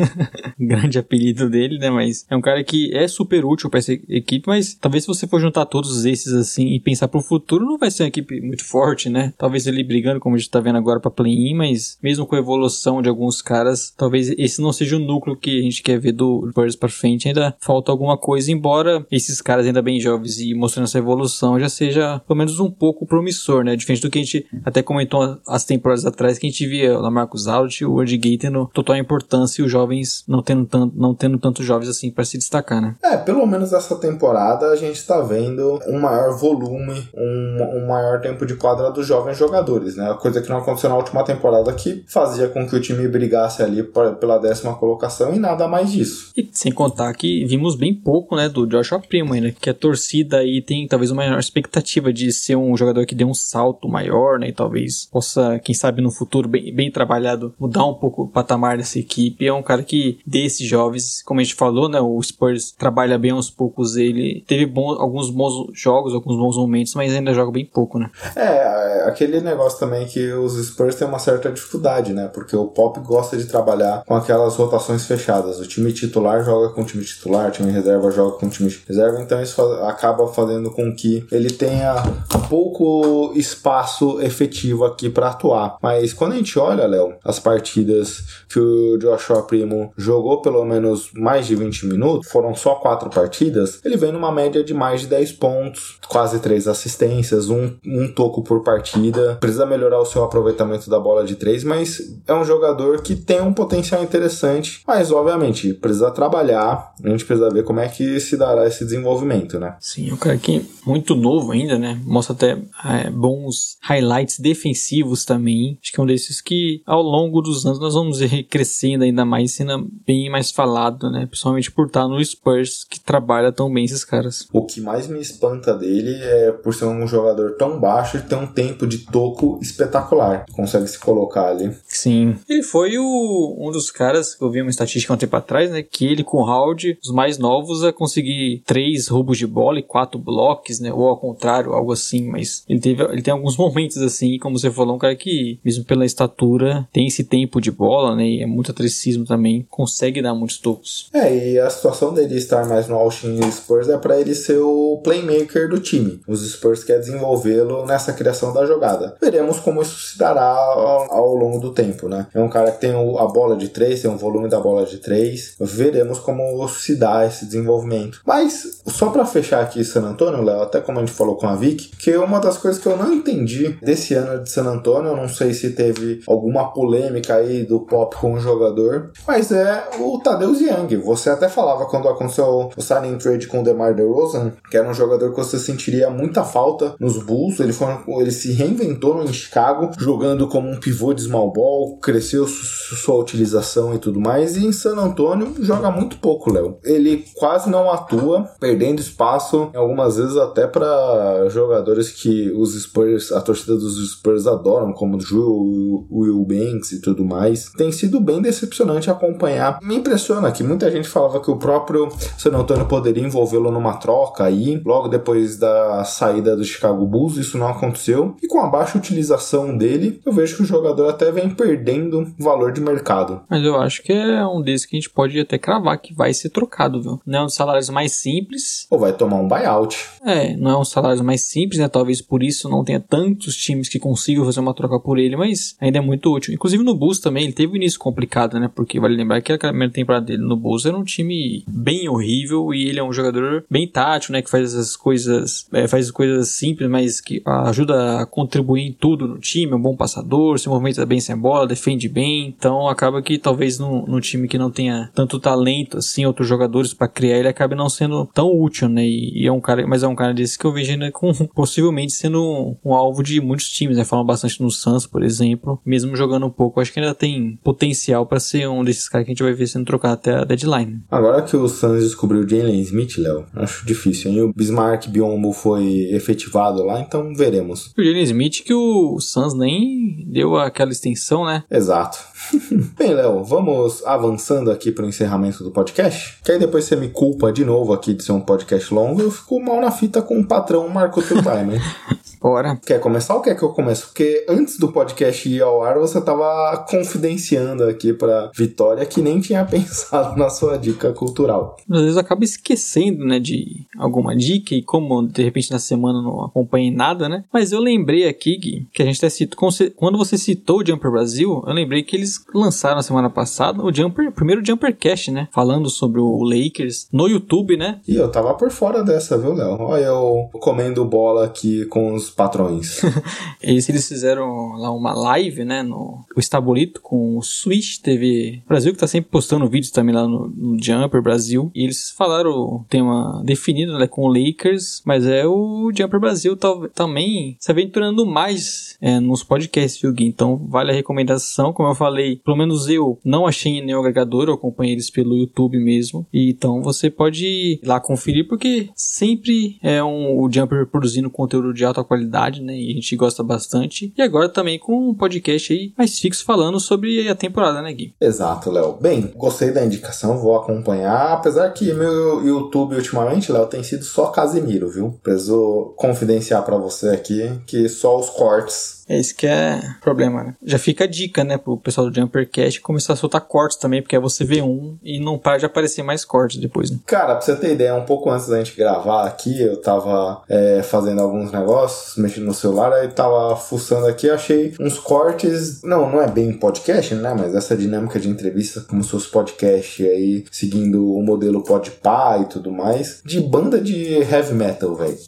Grande apelido dele, né? Mas é um cara que é super útil para essa equipe, mas talvez se você for juntar todos esses assim e pensar pro futuro, não vai ser uma equipe muito forte, né? Talvez ele brigando, como a gente tá vendo agora, pra play-in, mas mesmo com a evolução de alguns caras, talvez esse não seja o núcleo que a gente quer ver do Spurs pra frente. Ainda falta alguma coisa, embora esses caras ainda bem jovens e mostrando essa evolução já seja pelo menos um pouco promissor, né? Diferente do que a gente até comentou as temporadas atrás, que a gente via o Marcos Alt o Word Gay tendo total importância e os jovens não tendo tanto não tendo tantos jovens assim para se destacar, né? É, pelo menos essa temporada a gente tá vendo um maior volume, um, um maior tempo de quadra dos jovens jogadores, né? Coisa que não aconteceu na última temporada que fazia com que o time brigasse ali pra, pela décima colocação e nada mais disso. E sem contar que vimos bem pouco, né, do Joshua Primo ainda, que a torcida aí tem talvez uma maior expectativa de ser um jogador que dê um salto maior, né, e talvez possa, quem sabe no futuro bem, bem trabalhado, mudar um pouco o patamar dessa equipe. É um cara que dê esses jovens, como a gente falou, né? O Spurs trabalha bem aos poucos. Ele teve bons, alguns bons jogos, alguns bons momentos, mas ainda joga bem pouco, né? É, aquele negócio também que os Spurs têm uma certa dificuldade, né? Porque o Pop gosta de trabalhar com aquelas rotações fechadas. O time titular joga com o time titular, o time reserva joga com o time reserva, então isso acaba fazendo com que ele tenha pouco espaço efetivo aqui para atuar. Mas quando a gente olha, Léo, as partidas que o Joshua Primo jogou pelo menos mais de 20 minutos, foram só quatro partidas, ele vem numa média de mais de 10 pontos, quase três assistências, um, um toco por partida. Precisa melhorar o seu aproveitamento da bola de três, mas é um jogador que tem um potencial interessante, mas obviamente precisa trabalhar, a gente precisa ver como é que se dará esse desenvolvimento, né? Sim, o cara que muito novo ainda, né? Mostra até é, bons highlights defensivos também. Acho que é um desses que ao longo dos anos nós vamos ir crescendo ainda mais, sendo bem mais falado, né? Principalmente por estar no Spurs, que trabalha tão bem esses caras. O que mais me espanta dele é por ser um jogador tão baixo e ter um tempo de toco espetacular. Consegue se colocar ali. Sim. Ele foi o, um dos caras, que eu vi uma estatística um tempo atrás, né? Que ele com o Howard, os mais novos, a conseguir três roubos de bola e quatro blocos, né? Ou ao contrário, algo assim. Mas ele teve, ele tem alguns momentos assim, como você falou, um cara que, mesmo pela estatura, tem esse tempo de bola, né? E é muito atleticismo também, consegue dar muitos tocos. É, e a situação dele estar mais no Austin Spurs é para ele ser o playmaker do time. Os Spurs quer desenvolvê-lo nessa criação da jogada. Veremos como isso se dará ao, ao longo do tempo, né? É um cara que tem a bola de três, tem um volume da bola de três. Veremos como se dá esse desenvolvimento. Mas, só para fechar aqui San Antônio, Léo, até como a gente falou com a Vic, que uma das coisas que eu não entendi desse ano de San Antônio, eu não sei se teve alguma polêmica aí do Pop com o jogador, mas é o Tadeusz Young. Você até falava quando aconteceu o signing trade com o DeMar DeRozan, que era um jogador que você sentiria muita falta nos Bulls. Ele, foi, ele se reinventou em Chicago, jogando como um pivô de small ball, cresceu sua utilização e tudo mais. E em San Antonio joga muito pouco, Léo. Ele quase não atua, perdendo espaço, algumas vezes até para jogadores que os Spurs, a torcida dos Spurs adoram, como o Will Banks e tudo mais. Tem sido bem decepcionante acompanhar. Me impressiona que muita gente falava que o próprio San Antonio poderia envolvê-lo numa troca aí, logo depois da saída do Chicago Bulls, isso não aconteceu. E com a baixa utilização dele, eu vejo que o jogador até vem perdendo valor de mercado. Mas eu acho que é um desses que a gente pode até cravar que vai ser trocado, viu? Não é um dos salários mais simples. Ou vai tomar um buyout. É, não é um salário mais simples, né? Talvez por isso não tenha tantos times que consigam fazer uma troca por ele, mas ainda é muito útil. Inclusive no Bulls também, ele teve um início complicado, né? Porque vale lembrar que a primeira temporada dele no Bulls era um time bem horrível e ele é um jogador bem tático, né? Que faz as coisas, é, faz coisas simples, mas que ajuda a contribuir em tudo no time. É um bom passador, se movimenta bem sem bola, defende bem. Então acaba que talvez no, no time que não tenha tanto talento assim, outros jogadores para criar, ele acabe não sendo tão útil, né? E, e, é um cara, mas é um cara desse que eu vejo ainda com possivelmente sendo um, um alvo de muitos times, né? Falam bastante no Suns, por exemplo, mesmo jogando um pouco, acho que ainda tem potencial para ser um desses caras que a gente vai ver sendo trocado até a deadline. Agora que o Suns descobriu o Jalen Smith, Léo, acho difícil. Hein? O Bismarck Biombo foi efetivado lá, então veremos. O Jalen Smith que o Suns nem deu aquela extensão, né? Exato. Bem, Léo, vamos avançando aqui para o encerramento do podcast. Que aí depois você me culpa de novo aqui de ser um podcast longo, eu fico mal na fita com o patrão Marco Time, hein? Bora. Quer começar ou quer que eu comece? Porque antes do podcast ir ao ar, você tava confidenciando aqui pra Vitória que nem tinha pensado na sua dica cultural. Às vezes acaba esquecendo, né, de alguma dica e como de repente na semana não acompanhei nada, né? Mas eu lembrei aqui, Gui, que a gente até citou, quando você citou o Jumper Brasil, eu lembrei que eles lançaram na semana passada o Jumper, o primeiro Jumper Cast, né? Falando sobre o Lakers no YouTube, né? E eu tava por fora dessa, viu, Léo? Olha eu comendo bola aqui com os patrões. eles, eles fizeram lá uma live, né, no o Estabolito com o Switch TV Brasil, que tá sempre postando vídeos também lá no, no Jumper Brasil. E eles falaram o tema definido, né, com o Lakers, mas é o Jumper Brasil tá, também se aventurando mais é, nos podcasts, viu, Gui? Então vale a recomendação, como eu falei, pelo menos eu não achei em nenhum agregador, eu acompanhei eles pelo YouTube mesmo. E então você pode ir lá conferir, porque sempre é um, o Jumper produzindo conteúdo de alta qualidade qualidade, né? E a gente gosta bastante. E agora também com um podcast aí mais fixo falando sobre a temporada, né, Gui? Exato, Léo. Bem, gostei da indicação, vou acompanhar. Apesar que meu YouTube ultimamente, Léo, tem sido só Casimiro, viu? Preciso confidenciar para você aqui que só os cortes é isso que é problema, né? Já fica a dica, né, pro pessoal do Jumpercast começar a soltar cortes também, porque aí você vê um e não para de aparecer mais cortes depois, né? Cara, pra você ter ideia, um pouco antes da gente gravar aqui, eu tava é, fazendo alguns negócios, mexendo no celular, aí tava fuçando aqui, achei uns cortes. Não, não é bem podcast, né? Mas essa dinâmica de entrevista, como se fosse podcast aí, seguindo o modelo Podpah e tudo mais, de banda de heavy metal, velho.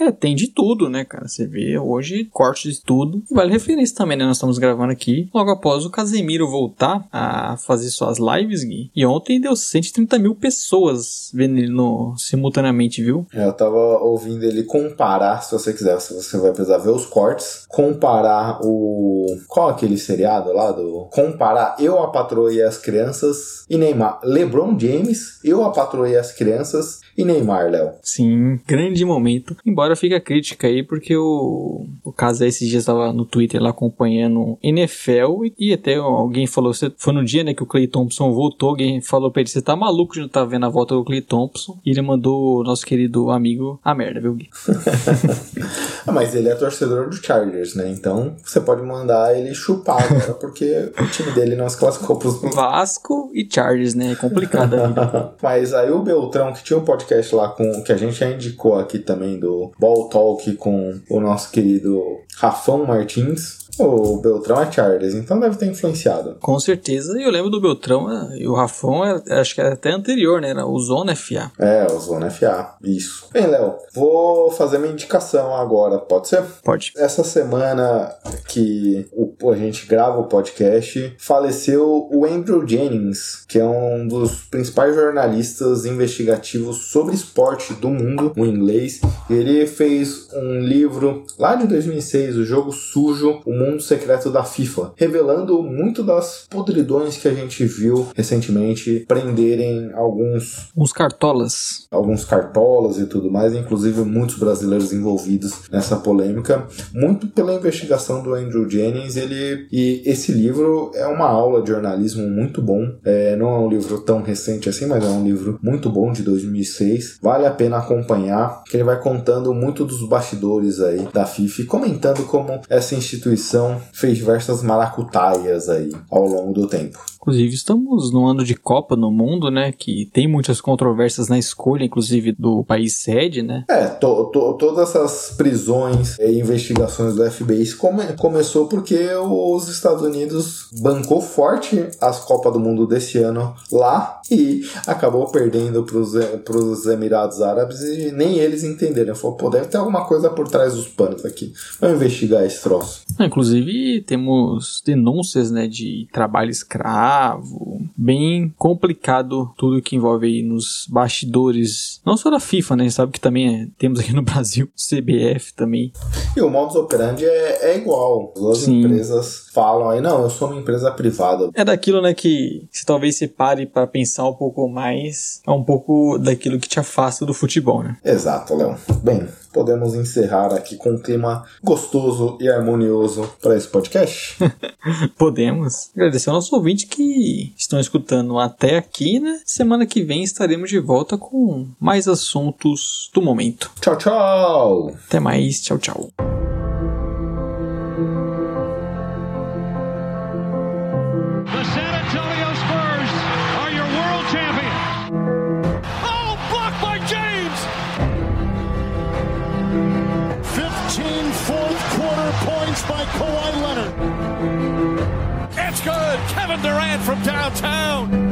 é, tem de tudo, né, cara? Você vê hoje cortes de tudo tudo. Vale referência também, né? Nós estamos gravando aqui logo após o Casemiro voltar a fazer suas lives, Gui. E ontem deu 130 mil pessoas vendo ele no, simultaneamente, viu? É, eu tava ouvindo ele comparar, se você quiser, se você vai precisar ver os cortes, comparar o. Qual aquele seriado lá do. Comparar Eu, a Patroa e as Crianças e Neymar. LeBron James, Eu, a Patroa e as Crianças e Neymar, Léo. Sim, grande momento. Embora fique a crítica aí, porque o, o caso esses dias estava no Twitter lá acompanhando NFL e, e, até alguém falou, foi no dia né, que o Clay Thompson voltou, alguém falou pra ele, você tá maluco de não tá vendo a volta do Clay Thompson? E ele mandou o nosso querido amigo a merda, viu, Gui? ah, mas ele é torcedor do Chargers, né? Então você pode mandar ele chupar agora, porque o time dele não se classificou pros... Vasco e Chargers, né? É complicado mas aí o Beltrão, que tinha um podcast lá com que a gente já indicou aqui também do Ball Talk com o nosso querido Rafão Martins. O Beltrão é Charles, então deve ter influenciado. Com certeza. E eu lembro do Beltrão e o Rafão, acho que era até anterior, né? Era o Zona FA. É, o Zona FA. Isso. Bem, Léo, vou fazer minha indicação agora, pode ser? Pode. Essa semana que o, a gente grava o podcast, faleceu o Andrew Jennings, que é um dos principais jornalistas investigativos sobre esporte do mundo, o inglês. Ele fez um livro lá de 2006, O Jogo Sujo, o mundo mundo secreto da FIFA, revelando muito das podridões que a gente viu recentemente prenderem alguns Uns cartolas. alguns cartolas e tudo mais, inclusive muitos brasileiros envolvidos nessa polêmica, muito pela investigação do Andrew Jennings. Ele e esse livro é uma aula de jornalismo muito bom. É, não é um livro tão recente assim, mas é um livro muito bom de 2006. Vale a pena acompanhar, que ele vai contando muito dos bastidores aí da FIFA e comentando como essa instituição fez diversas maracutaias aí ao longo do tempo. Inclusive, estamos num ano de Copa no mundo, né? Que tem muitas controvérsias na escolha, inclusive, do país sede, né? É, to- to- todas essas prisões e investigações do FBI come- começou porque os Estados Unidos bancou forte as Copas do Mundo desse ano lá e acabou perdendo para os Emirados Árabes e nem eles entenderam. Falou, pô, deve ter alguma coisa por trás dos panos aqui. Vamos investigar esse troço. Ah, Inclusive, temos denúncias, né, de trabalho escravo, bem complicado tudo que envolve aí nos bastidores, não só da FIFA, né, a gente sabe que também é- temos aqui no Brasil, CBF também. E o modus operandi é, é igual. As Sim. empresas falam aí, não, eu sou uma empresa privada. É daquilo, né, que se talvez você pare para pensar um pouco mais, é um pouco daquilo que te afasta do futebol, né? Exato, Léo. Bem, podemos encerrar aqui com um clima gostoso e harmonioso para esse podcast? Podemos. Agradecer ao nosso ouvinte que estão escutando até aqui, né? Semana que vem estaremos de volta com mais assuntos do momento. tchau, tchau! Até mais, tchau, tchau. Downtown.